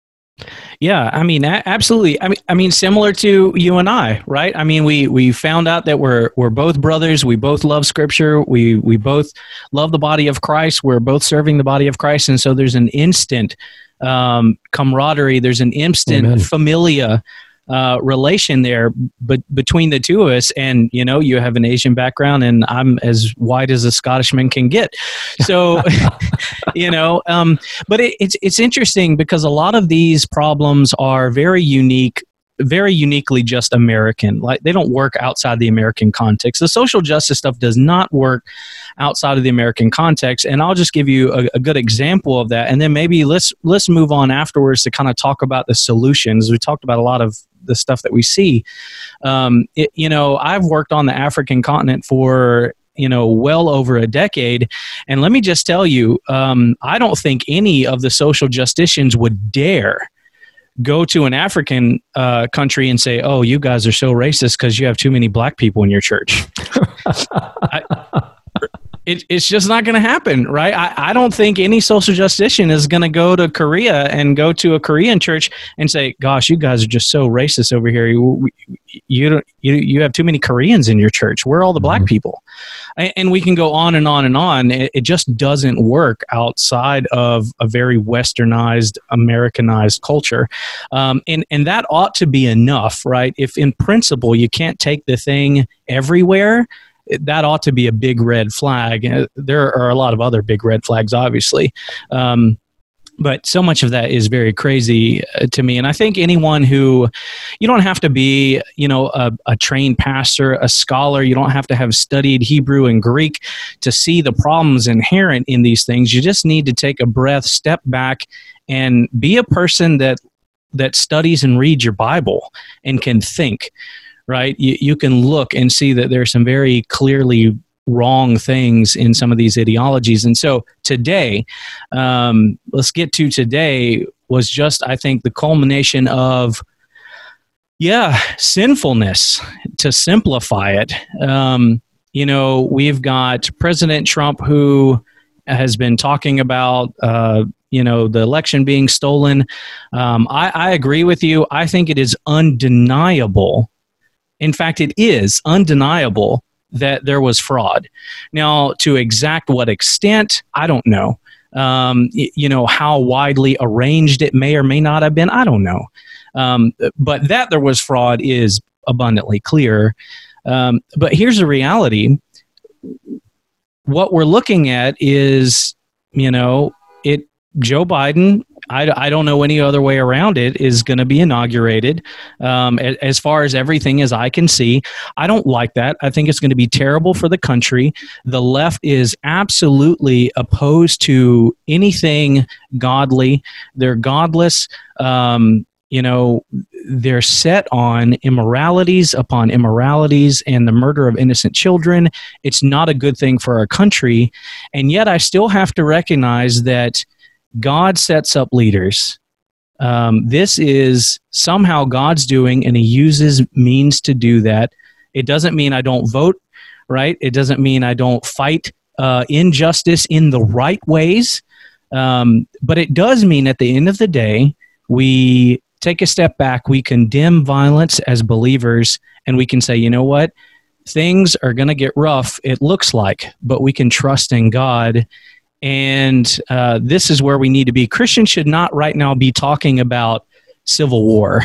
[SPEAKER 2] yeah, I mean, absolutely. I mean, I mean, similar to you and I, right? I mean, we we found out that we're we're both brothers. We both love Scripture. We we both love the body of Christ. We're both serving the body of Christ, and so there's an instant um, camaraderie. There's an instant Amen. familia uh, relation there but between the two of us. And you know you have an asian background and i'm as white as a scottishman can get. So you know um, but it, it's it's interesting because a lot of these problems are very unique very uniquely just American. Like they don't work outside the American context. The social justice stuff does not work outside of the American context. And I'll just give you a, a good example of that, and then maybe let's let's move on afterwards to kind of talk about the solutions. We talked about a lot of the stuff that we see. Um, it, you know, I've worked on the African continent for you know well over a decade and let me just tell you um, i don't think any of the social justicians would dare go to an African uh, country and say, "Oh, you guys are so racist because you have too many black people in your church." I, it, it's just not going to happen, right? I, I don't think any social justician is going to go to Korea and go to a Korean church and say, "Gosh, you guys are just so racist over here. You you you, you have too many Koreans in your church. Where are all the black mm-hmm. people?" And we can go on and on and on. It, it just doesn't work outside of a very westernized, Americanized culture, um, and and that ought to be enough, right? If in principle you can't take the thing everywhere that ought to be a big red flag. Uh, there are a lot of other big red flags, obviously. Um, but so much of that is very crazy uh, to me and i think anyone who you don't have to be you know a, a, trained pastor a scholar you don't have to have studied hebrew and greek to see the problems inherent in these things you just need to take a breath step back and be a person that that studies and reads your bible and can think right? You, you can look and see that there's some very clearly wrong things in some of these ideologies. And so today, um, let's get to today was just, I think, the culmination of, yeah, sinfulness to simplify it. Um, you know, we've got President Trump who has been talking about, uh, you know, the election being stolen. Um, I, I agree with you. I think it is undeniable in fact, it is undeniable that there was fraud. Now, to exact what extent, I don't know. Um, you know, how widely arranged it may or may not have been, I don't know. Um, but that there was fraud is abundantly clear. Um, but here's the reality what we're looking at is, you know, it Joe Biden I, I don't know any other way around it is going to be inaugurated. Um, as far as everything as i can see i don't like that. I think it's going to be terrible for the country. The left is absolutely opposed to anything godly. They're godless. Um, you know they're set on immoralities upon immoralities and the murder of innocent children. It's not a good thing for our country. And yet i still have to recognize that God sets up leaders. Um, this is somehow God's doing, and He uses means to do that. It doesn't mean I don't vote, right? It doesn't mean I don't fight uh, injustice in the right ways. Um, but it does mean at the end of the day, we take a step back, we condemn violence as believers, and we can say, you know what? Things are going to get rough, it looks like, but we can trust in God and uh, this is where we need to be. Christians should not right now be talking about civil war.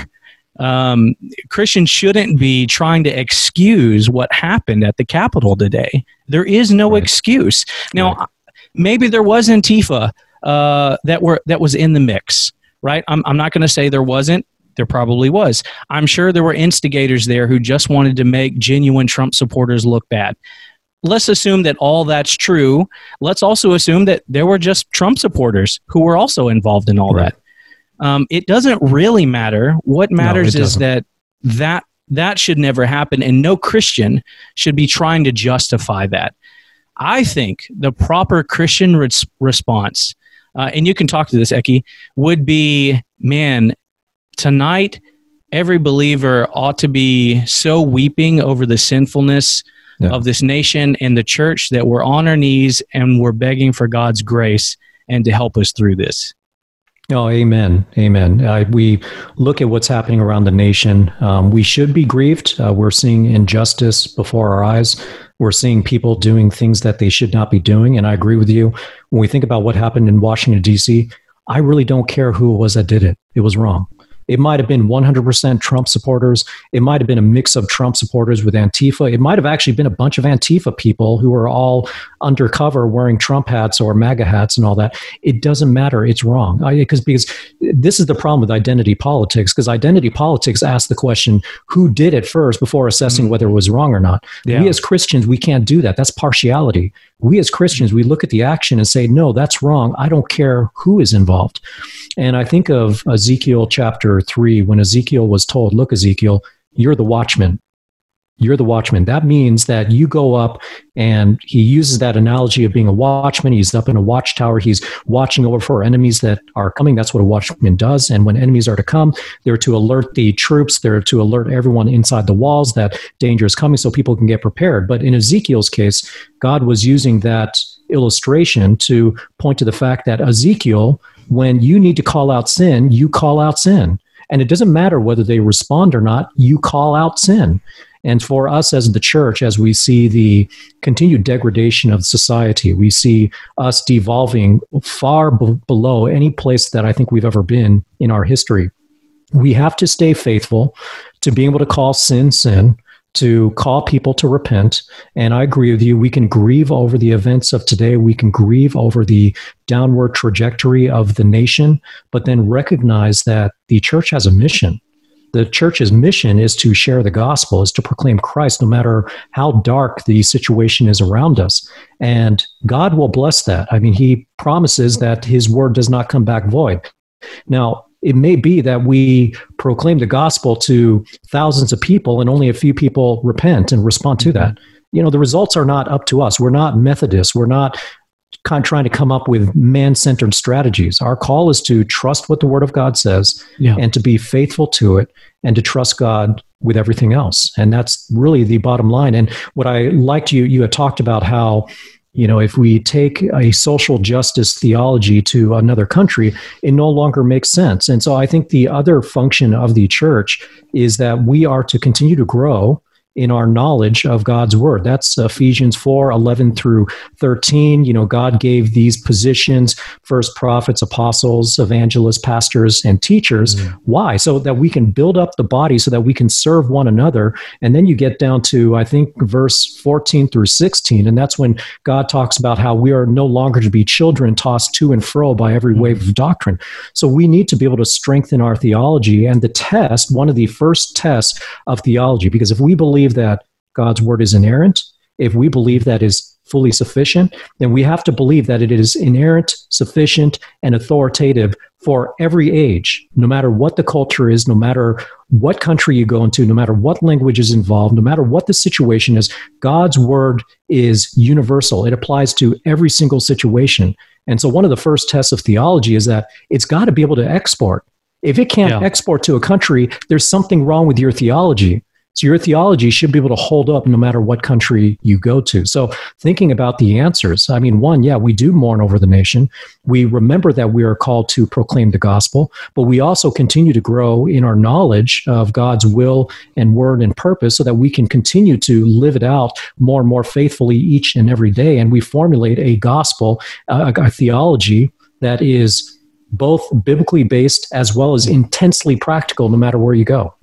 [SPEAKER 2] Um, Christians shouldn't be trying to excuse what happened at the Capitol today. There is no right. excuse. Now, right. maybe there was Antifa uh, that were that was in the mix, right? I'm, I'm not going to say there wasn't. There probably was. I'm sure there were instigators there who just wanted to make genuine Trump supporters look bad let's assume that all that's true. Let's also assume that there were just Trump supporters who were also involved in all right. that. Um, it doesn't really matter. What matters no, is that that that should never happen, and no Christian should be trying to justify that. I think the proper Christian res- response, uh, and you can talk to this, Eki, would be, man, tonight every believer ought to be so weeping over the sinfulness yeah. of this nation and the church that we're on our knees and we're begging for God's grace and to help us through this.
[SPEAKER 3] Oh, amen. Amen. Uh, we look at what's happening around the nation. Um, we should be grieved. Uh, we're seeing injustice before our eyes. We're seeing people doing things that they should not be doing. And I agree with you. When we think about what happened in Washington, D.C., I really don't care who it was that did it. It was wrong It might have been 100% Trump supporters. It might have been a mix of Trump supporters with Antifa. It might have actually been a bunch of Antifa people who are all undercover wearing Trump hats or MAGA hats and all that. It doesn't matter. It's wrong. Because because this is the problem with identity politics. Because identity politics asks the question, who did it first before assessing mm-hmm. whether it was wrong or not. Yeah. We as Christians, we can't do that. That's partiality. We as Christians, we look at the action and say, no, that's wrong. I don't care who is involved. And I think of Ezekiel chapter 3 when Ezekiel was told, Look, Ezekiel, you're the watchman. You're the watchman. That means that you go up and he uses that analogy of being a watchman. He's up in a watchtower. He's watching over for enemies that are coming. That's what a watchman does. And when enemies are to come, they're to alert the troops. They're to alert everyone inside the walls that danger is coming so people can get prepared. But in Ezekiel's case, God was using that illustration to point to the fact that Ezekiel when you need to call out sin, you call out sin. And it doesn't matter whether they respond or not, you call out sin. And for us as the church, as we see the continued degradation of society, we see us devolving far b- below any place that I think we've ever been in our history. We have to stay faithful to being able to call sin sin to call people to repent. And I agree with you. We can grieve over the events of today. We can grieve over the downward trajectory of the nation, but then recognize that the church has a mission. The church's mission is to share the gospel, is to proclaim Christ no matter how dark the situation is around us. And God will bless that. I mean, He promises that His word does not come back void. Now, it may be that we proclaim the gospel to thousands of people and only a few people repent and respond to that. Mm-hmm. You know, the results are not up to us. We're not Methodists. We're not kind of trying to come up with man centered strategies. Our call is to trust what the Word of God says yeah. and to be faithful to it and to trust God with everything else. And that's really the bottom line. And what I liked you, you had talked about how you know, if we take a social justice theology to another country, it no longer makes sense. And so I think the other function of the church is that we are to continue to grow in our knowledge of God's word. That's Ephesians 4 11 through 13. You know, God gave these positions first prophets, apostles, evangelists, pastors, and teachers. Mm-hmm. Why? So that we can build up the body so that we can serve one another. And then you get down to, I think, verse 14 through 16. And that's when God talks about how we are no longer to be children tossed to and fro by every mm-hmm. wave of doctrine. So we need to be able to strengthen our theology. And the test, one of the first tests of theology, because if we believe believe that God's word is inerrant, if we believe that is fully sufficient, then we have to believe that it is inerrant, sufficient, and authoritative for every age, no matter what the culture is, no matter what country you go into, no matter what language is involved, no matter what the situation is. God's word is universal, it applies to every single situation. And so, one of the first tests of theology is that it's got to be able to export. If it can't yeah. export to a country, there's something wrong with your theology. So your theology should be able to hold up no matter what country you go to. So thinking about the answers, I mean, one, yeah, we do mourn over the nation. We remember that we are called to proclaim the gospel, but we also continue to grow in our knowledge of God's will and word and purpose so that we can continue to live it out more and more faithfully each and every day. And we formulate a gospel, a, a theology that is both biblically based as well as intensely practical no matter where you go.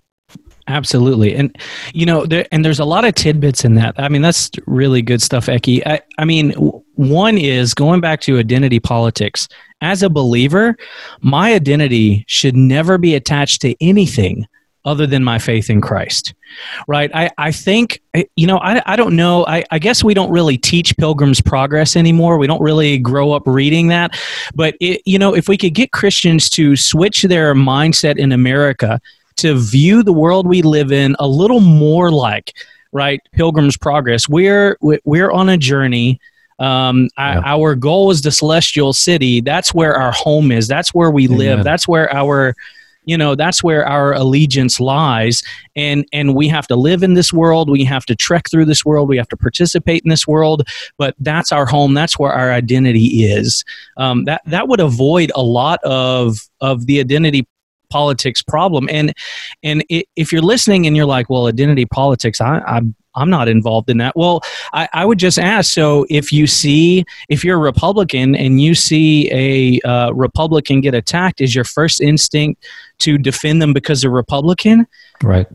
[SPEAKER 2] Absolutely. And, you know, there, and there's a lot of tidbits in that. I mean, that's really good stuff, Eki. I, I mean, one is going back to identity politics. As a believer, my identity should never be attached to anything other than my faith in Christ. Right? I, I think, eh, you know, I, I don't know. I, I guess we don't really teach Pilgrim's Progress anymore. We don't really grow up reading that. But, it, you know, if we could get Christians to switch their mindset in America to view the world we live in a little more like right pilgrim's progress. We're we're on a journey. Um, yeah. our goal is the celestial city. That's where our home is. That's where we Amen. live that's where our you know that's where our allegiance lies. And and we have to live in this world. We have to trek through this world. We have to participate in this world. But that's our home. That's where our identity is. Um, that that would avoid a lot of of the identity politics problem. And and it, if you're listening and you're like, well, identity politics, I, I'm I'm not involved in that. Well, I, I, would just ask. So, if you see, if you're a Republican and you see a uh, Republican get attacked, is your first instinct to defend them because they're Republican.
[SPEAKER 3] Right.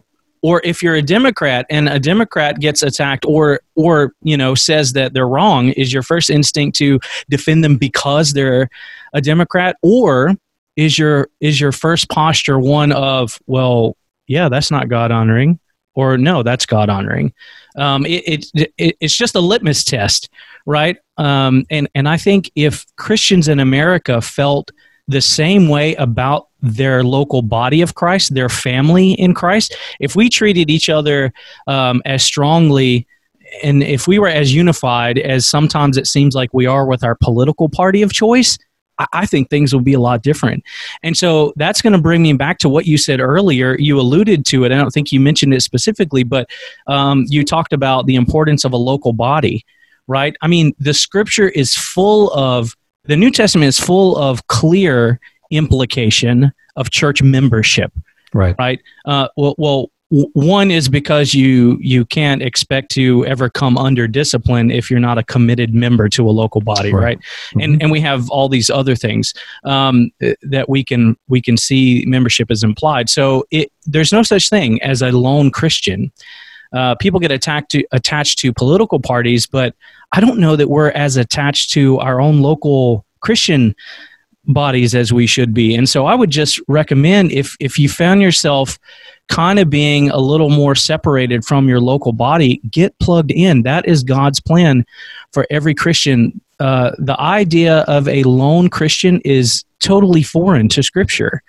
[SPEAKER 2] Or if you're a Democrat and a Democrat gets attacked or or you know says that they're wrong, is your first instinct to defend them because they're a Democrat, or is your is your first posture one of well, yeah, that's not God honoring, or no, that's God honoring. Um, it, it, it, it's just a litmus test, right? Um, and and I think if Christians in America felt the same way about their local body of Christ, their family in Christ, if we treated each other um, as strongly and if we were as unified as sometimes it seems like we are with our political party of choice, I think things will be a lot different. And so that's going to bring me back to what you said earlier. You alluded to it. I don't think you mentioned it specifically, but um, you talked about the importance of a local body, right? I mean, the scripture is full of, the New Testament is full of clear implication of church membership.
[SPEAKER 3] Right.
[SPEAKER 2] Right. Uh, well, well, one is because you you can't expect to ever come under discipline if you're not a committed member to a local body right, right? Mm-hmm. and and we have all these other things um, that we can we can see membership is implied so it, there's no such thing as a lone christian uh, people get attacked to, attached to political parties but i don't know that we're as attached to our own local christian bodies as we should be and so i would just recommend if if you found yourself kind of being a little more separated from your local body, get plugged in. That is God's plan for every Christian. Uh, the idea of a lone Christian is totally foreign to Scripture.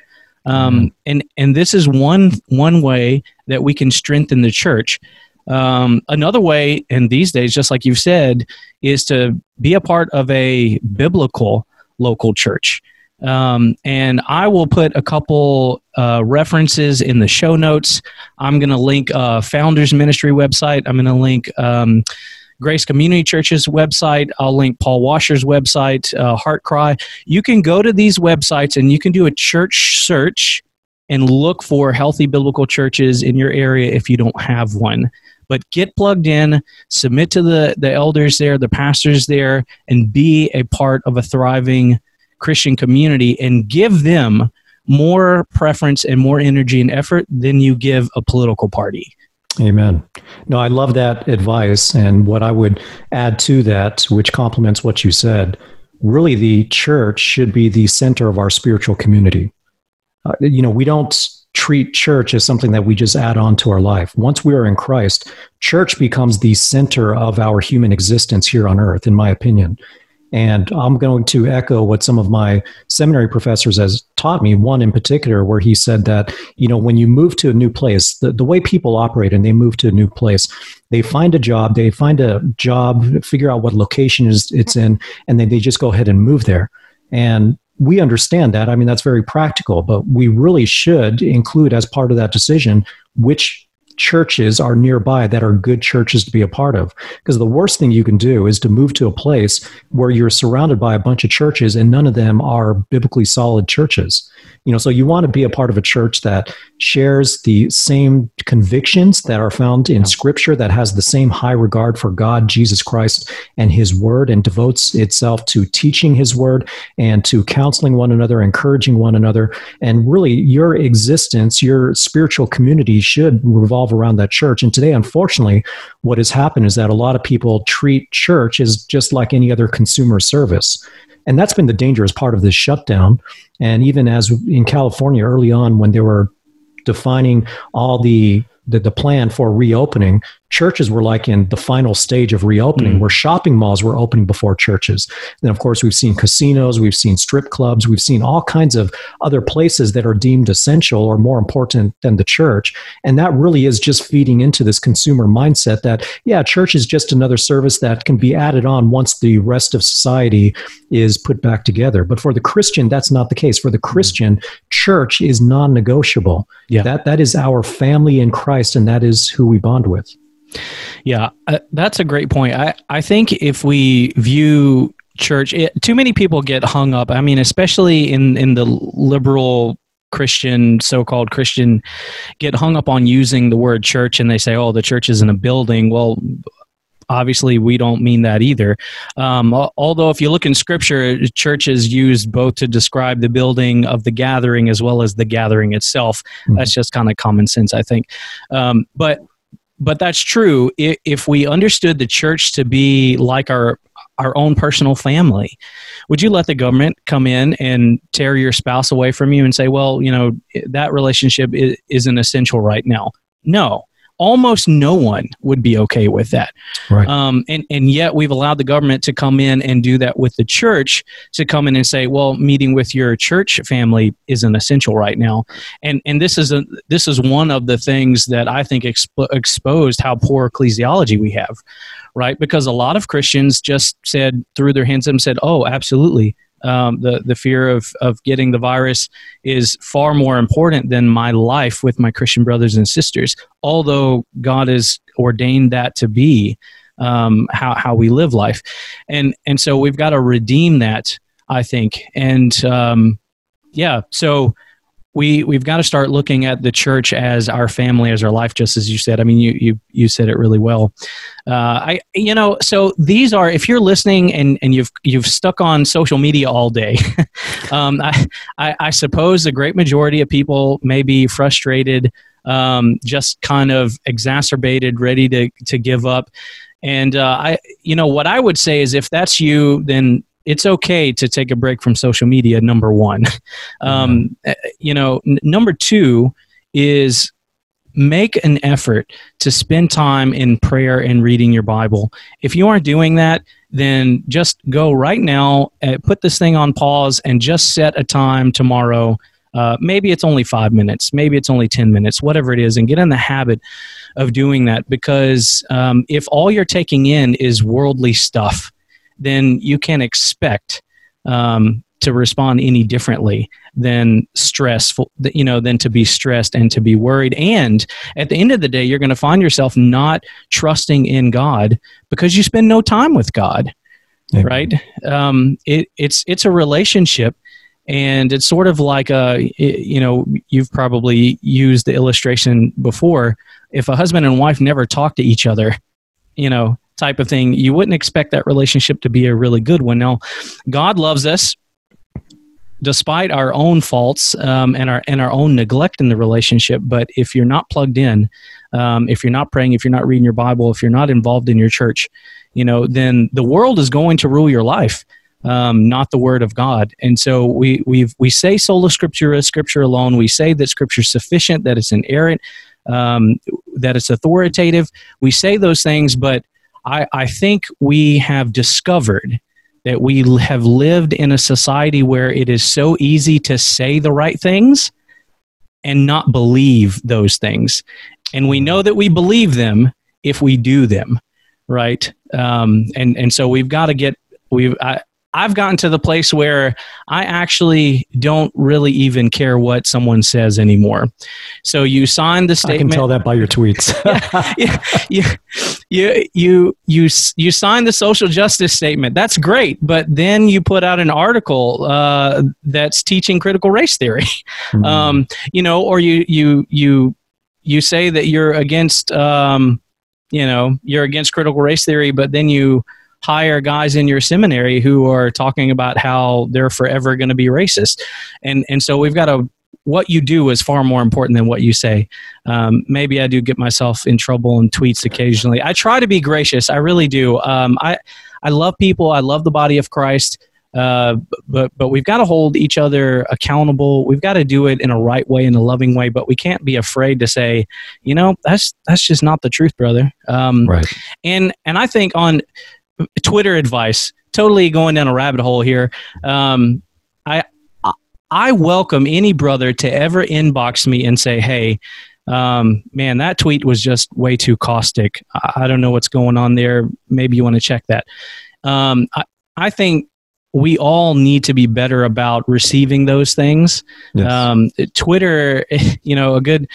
[SPEAKER 2] Um, mm-hmm. and and this is one one way that we can strengthen the church. Um, another way, and these days, just like you've said, is to be a part of a biblical local church. Um, and I will put a couple uh, references in the show notes. I'm going to link uh, Founders Ministry website. I'm going to link um, Grace Community Church's website. I'll link Paul Washer's website, uh, HeartCry. You can go to these websites and you can do a church search and look for healthy biblical churches in your area if you don't have one but get plugged in submit to the the elders there the pastors there and be a part of a thriving Christian community and give them more preference and more energy and effort than you give a political party.
[SPEAKER 3] Amen. No, I love that advice. And what I would add to that, which complements what you said, really the church should be the center of our spiritual community. Uh, you know, we don't treat church as something that we just add on to our life. Once we are in Christ, church becomes the center of our human existence here on earth, in my opinion. And I'm going to echo what some of my seminary professors has taught me, one in particular, where he said that, you know, when you move to a new place, the, the way people operate and they move to a new place, they find a job, they find a job, figure out what location is it's in, and then they just go ahead and move there. And we understand that. I mean, that's very practical, but we really should include as part of that decision which churches are nearby that are good churches to be a part of. Because the worst thing you can do is to move to a place where you're surrounded by a bunch of churches and none of them are biblically solid churches. You know, so you want to be a part of a church that shares the same convictions that are found in scripture that has the same high regard for God, Jesus Christ and his word and devotes itself to teaching his word and to counseling one another, encouraging one another. And really your existence, your spiritual community should revolve around that church. And today, unfortunately, what has happened is that a lot of people treat church as just like any other consumer service. And that's been the dangerous part of this shutdown. And even as in California early on, when they were defining all the the, the plan for reopening, churches were like in the final stage of reopening, mm. where shopping malls were opening before churches. Then, of course, we've seen casinos, we've seen strip clubs, we've seen all kinds of other places that are deemed essential or more important than the church. And that really is just feeding into this consumer mindset that, yeah, church is just another service that can be added on once the rest of society is put back together. But for the Christian, that's not the case. For the Christian, church is non negotiable. Yeah. That, that is our family in Christ, and that is who we bond with.
[SPEAKER 2] Yeah, uh, that's a great point. I, I think if we view church, it, too many people get hung up. I mean, especially in, in the liberal Christian, so called Christian, get hung up on using the word church and they say, oh, the church is in a building. Well, obviously we don't mean that either. Um, although, if you look in scripture, churches used both to describe the building of the gathering as well as the gathering itself. Mm-hmm. That's just kind of common sense, I think. Um, but but that's true. If we understood the church to be like our our own personal family, would you let the government come in and tear your spouse away from you and say, "Well, you know, that relationship isn't essential right now"? No, almost no one would be okay with that. Right. Um, and, and yet we've allowed the government to come in and do that with the church to come in and say, well, meeting with your church family isn't essential right now. And, and this is a, this is one of the things that I think expo- exposed how poor ecclesiology we have, right? Because a lot of Christians just said, threw their hands up and said, oh, absolutely um, the the fear of of getting the virus is far more important than my life with my Christian brothers and sisters. Although God has ordained that to be um, how how we live life, and and so we've got to redeem that. I think, and um, yeah, so we we've got to start looking at the church as our family, as our life, just as you said. I mean, you you you said it really well. Uh, I you know, so these are if you're listening and and you've you've stuck on social media all day, um, I, I, I suppose the great majority of people may be frustrated, um, just kind of exacerbated, ready to to give up. And uh, I, you know, what I would say is, if that's you, then it's okay to take a break from social media number one. Um, mm-hmm. you know n- number two is make an effort to spend time in prayer and reading your bible. If you aren't doing that then just go right now uh, put this thing on pause and just set a time tomorrow. Uh, maybe it's only five minutes maybe it's only 10 minutes whatever it is and get in the habit of doing that because um, if all you're taking in is worldly stuff then you can expect um, to respond any differently than stressful you know than to be stressed and to be worried. And at the end of the day you're going to find yourself not trusting in god because you spend no time with god Amen. right? Um, it, it's it's a relationship and it's sort of like a you know you've probably used the illustration before. If a husband and wife never talk to each other you know type of thing, you wouldn't expect that relationship to be a really good one. Now, God loves us despite our own faults um, and our and our own neglect in the relationship. But if you're not plugged in, um, if you're not praying, if you're not reading your Bible, if you're not involved in your church, you know, then the world is going to rule your life. Um, not the word of God. And so we we we say sola scriptura, scripture alone. We say that scripture is sufficient, that it's inerrant, um, that it's authoritative. We say those things, but I, I think we have discovered that we have lived in a society where it is so easy to say the right things and not believe those things. And we know that we believe them if we do them, right? Um, and, and so we've got to get, we've, I, I've gotten to the place where I actually don't really even care what someone says anymore. So you sign the statement.
[SPEAKER 3] I can tell that by your tweets.
[SPEAKER 2] yeah, yeah, you, you, you, you sign the social justice statement. That's great. But then you put out an article uh, that's teaching critical race theory. Mm. Um, you know, or you, you, you, you say that you're against, um, you know, you're against critical race theory, but then you, hire guys in your seminary who are talking about how they're forever going to be racist. And, and so we've got to, what you do is far more important than what you say. Um, maybe I do get myself in trouble in tweets occasionally. I try to be gracious. I really do. Um, I, I love people. I love the body of Christ. Uh, but but we've got to hold each other accountable. We've got to do it in a right way, in a loving way. But we can't be afraid to say, you know, that's that's just not the truth, brother. Um, right. And and I think on Twitter advice. Totally going down a rabbit hole here. Um, I I welcome any brother to ever inbox me and say, "Hey, um, man, that tweet was just way too caustic. I, I don't know what's going on there. Maybe you want to check that." Um, I, I think we all need to be better about receiving those things. Yes. Um, Twitter, you know, a good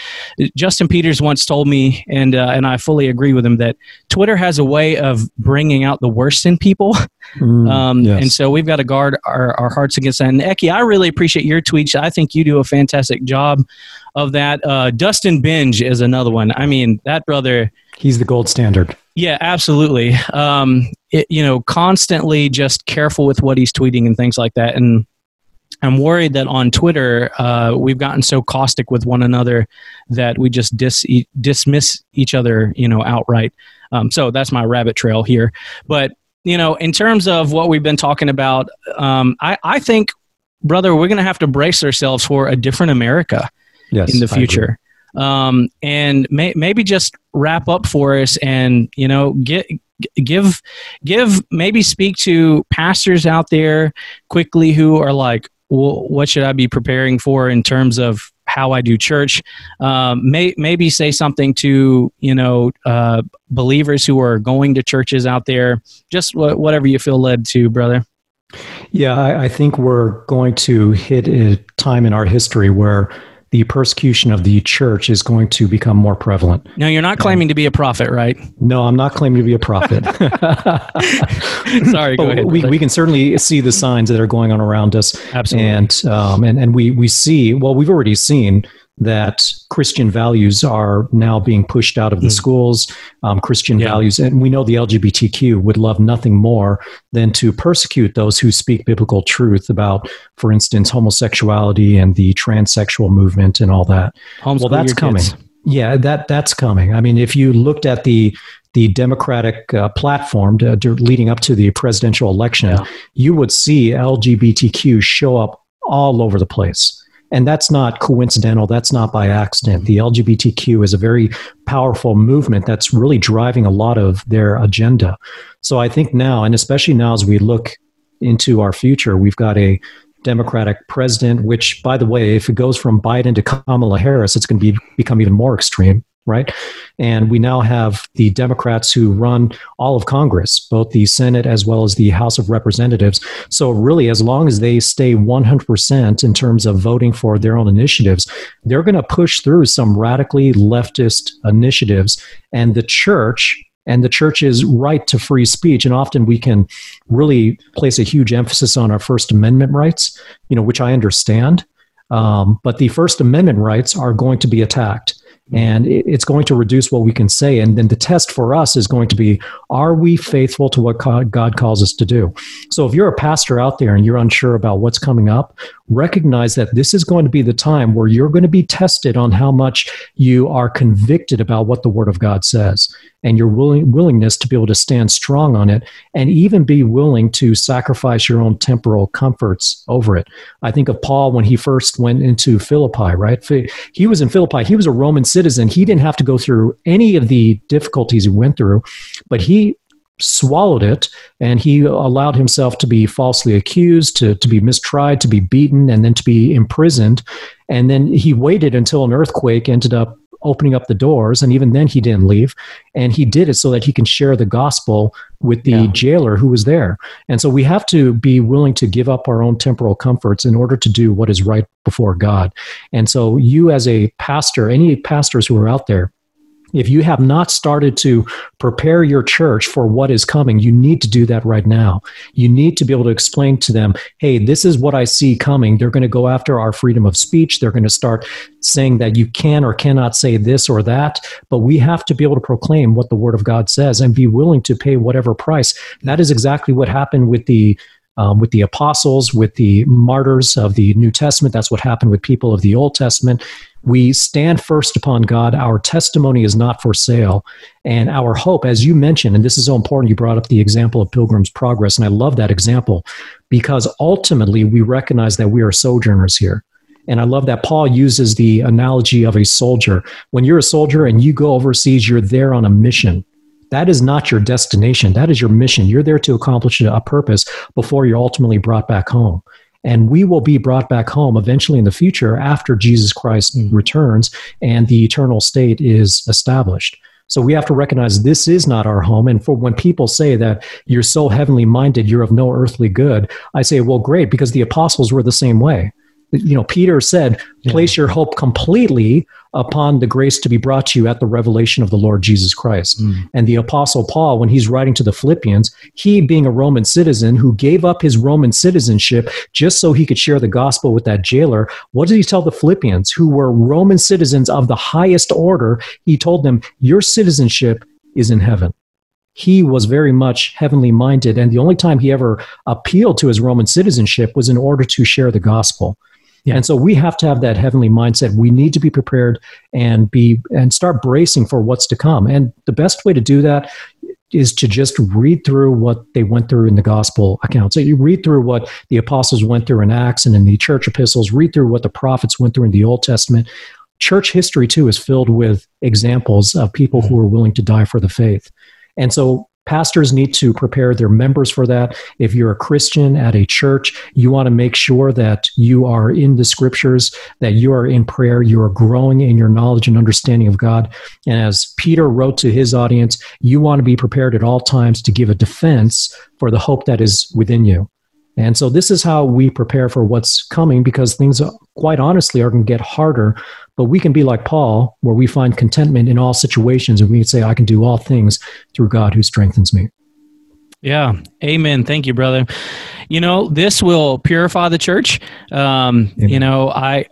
[SPEAKER 2] Justin Peters once told me, and uh, and I fully agree with him that Twitter has a way of bringing out the worst in people, mm, um, yes. and so we've got to guard our, our hearts against that. And Eki, I really appreciate your tweets. I think you do a fantastic job of that. Uh, Dustin Benge is another one. I mean, that brother.
[SPEAKER 3] He's the gold standard
[SPEAKER 2] Yeah, absolutely. Um, it, you know, constantly just careful with what he's tweeting and things like that. And I'm worried that on Twitter uh, we've gotten so caustic with one another that we just dis- dismiss each other, you know, outright. Um, so that's my rabbit trail here. But you know, in terms of what we've been talking about, um, I, I think, brother, we're going to have to brace ourselves for a different America
[SPEAKER 3] yes,
[SPEAKER 2] in the future. Um, and may, maybe just wrap up for us and, you know, get, give, give, maybe speak to pastors out there quickly who are like, well, what should I be preparing for in terms of how I do church. Um, may, maybe say something to you know uh, believers who are going to churches out there. Just wh- whatever you feel led to, brother.
[SPEAKER 3] Yeah, I, I think we're going to hit a time in our history where the persecution of the church is going to become more prevalent.
[SPEAKER 2] Now, you're not claiming to be a prophet, right?
[SPEAKER 3] No, I'm not claiming to be a prophet.
[SPEAKER 2] Sorry, go ahead.
[SPEAKER 3] We, we can certainly see the signs that are going on around us.
[SPEAKER 2] Absolutely.
[SPEAKER 3] And, um, and, and we, we see, well, we've already seen that Christian values are now being pushed out of the mm. schools, um, Christian yeah. values. And we know the LGBTQ would love nothing more than to persecute those who speak biblical truth about, for instance, homosexuality and the transsexual movement and all that.
[SPEAKER 2] Homeschool
[SPEAKER 3] well, that's coming.
[SPEAKER 2] Kids.
[SPEAKER 3] Yeah, that that's coming. I mean, if you looked at the the Democratic uh, platform to, to leading up to the presidential election, yeah. you would see LGBTQ show up all over the place. And that's not coincidental. That's not by accident. The LGBTQ is a very powerful movement that's really driving a lot of their agenda. So I think now, and especially now as we look into our future, we've got a Democratic president, which, by the way, if it goes from Biden to Kamala Harris, it's going to be, become even more extreme right? And we now have the Democrats who run all of Congress, both the Senate as well as the House of Representatives. So, really, as long as they stay 100% in terms of voting for their own initiatives, they're going to push through some radically leftist initiatives. And the church, and the church's right to free speech and often we can really place a huge emphasis on our first amendment rights you know which i understand um, but the first amendment rights are going to be attacked Mm-hmm. and it's going to reduce what we can say. And then the test for us is going to be are we faithful to what God calls us to do? So if you're a pastor out there and you're unsure about what's coming up, recognize that this is going to be the time where you're going to be tested on how much you are convicted about what the Word of God says and your willing, willingness to be able to stand strong on it and even be willing to sacrifice your own temporal comforts over it. I think of Paul when he first went into Philippi, right? He was in Philippi, he was a Roman citizen. He didn't have to go through any of the difficulties he went through, but he swallowed it and he allowed himself to be falsely accused to, to be mistried to be beaten and then to be imprisoned and then he waited until an earthquake ended up opening up the doors. And even then, he didn't leave. And he did it so that he can share the gospel with the yeah. jailer who was there. And so we have to be willing to give up our own temporal comforts in order to do what is right before God. And so, you as a pastor, any pastors who are out there, if you have not started to prepare your church for what is coming, you need to do that right now. You need to be able to explain to them, hey, this is what I see coming. They're going to go after our freedom of speech. They're going to start saying that you can or cannot say this or that. But we have to be able to proclaim what the Word of God says and be willing to pay whatever price. That is exactly what happened with the um, with the apostles, with the martyrs of the New Testament. That's what happened with people of the Old Testament. We stand first upon God. Our testimony is not for sale. And our hope, as you mentioned, and this is so important, you brought up the example of Pilgrim's Progress. And I love that example because ultimately we recognize that we are sojourners here. And I love that Paul uses the analogy of a soldier. When you're a soldier and you go overseas, you're there on a mission. That is not your destination. That is your mission. You're there to accomplish a purpose before you're ultimately brought back home. And we will be brought back home eventually in the future after Jesus Christ mm. returns and the eternal state is established. So we have to recognize this is not our home. And for when people say that you're so heavenly minded, you're of no earthly good, I say, well, great, because the apostles were the same way you know peter said place yeah. your hope completely upon the grace to be brought to you at the revelation of the lord jesus christ mm. and the apostle paul when he's writing to the philippians he being a roman citizen who gave up his roman citizenship just so he could share the gospel with that jailer what did he tell the philippians who were roman citizens of the highest order he told them your citizenship is in heaven he was very much heavenly minded. And the only time he ever appealed to his Roman citizenship was in order to share the gospel. Yeah. And so we have to have that heavenly mindset. We need to be prepared and be and start bracing for what's to come. And the best way to do that is to just read through what they went through in the gospel accounts. So you read through what the apostles went through in Acts and in the church epistles, read through what the prophets went through in the Old Testament. Church history, too, is filled with examples of people mm-hmm. who were willing to die for the faith. And so pastors need to prepare their members for that. If you're a Christian at a church, you want to make sure that you are in the scriptures, that you are in prayer, you are growing in your knowledge and understanding of God. And as Peter wrote to his audience, you want to be prepared at all times to give a defense for the hope that is within you. And so this is how we prepare for what's coming because things, quite honestly, are going to get harder. But we can be like Paul, where we find contentment in all situations, and we can say, I can do all things through God who strengthens me.
[SPEAKER 2] Yeah. Amen. Thank you, brother. You know, this will purify the church. Um, you know, I,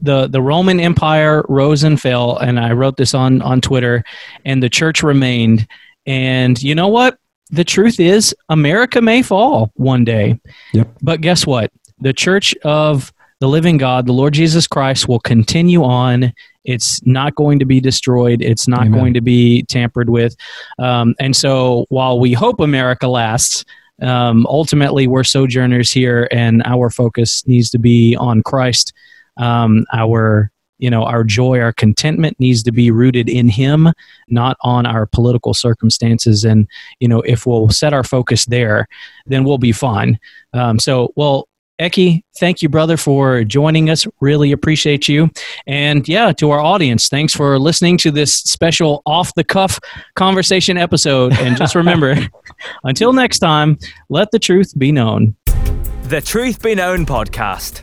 [SPEAKER 2] the the Roman Empire rose and fell, and I wrote this on on Twitter, and the church remained. And you know what? The truth is, America may fall one day.
[SPEAKER 3] Yep.
[SPEAKER 2] But guess what? The church of the living God, the Lord Jesus Christ, will continue on. It's not going to be destroyed. It's not Amen. going to be tampered with. Um, and so, while we hope America lasts, um, ultimately we're sojourners here, and our focus needs to be on Christ. Um, our you know our joy our contentment needs to be rooted in him not on our political circumstances and you know if we'll set our focus there then we'll be fine um, so well Eki, thank you, brother, for joining us. Really appreciate you. And yeah, to our audience, thanks for listening to this special off the cuff conversation episode. And just remember, until next time, let the truth be known.
[SPEAKER 1] The Truth Be Known podcast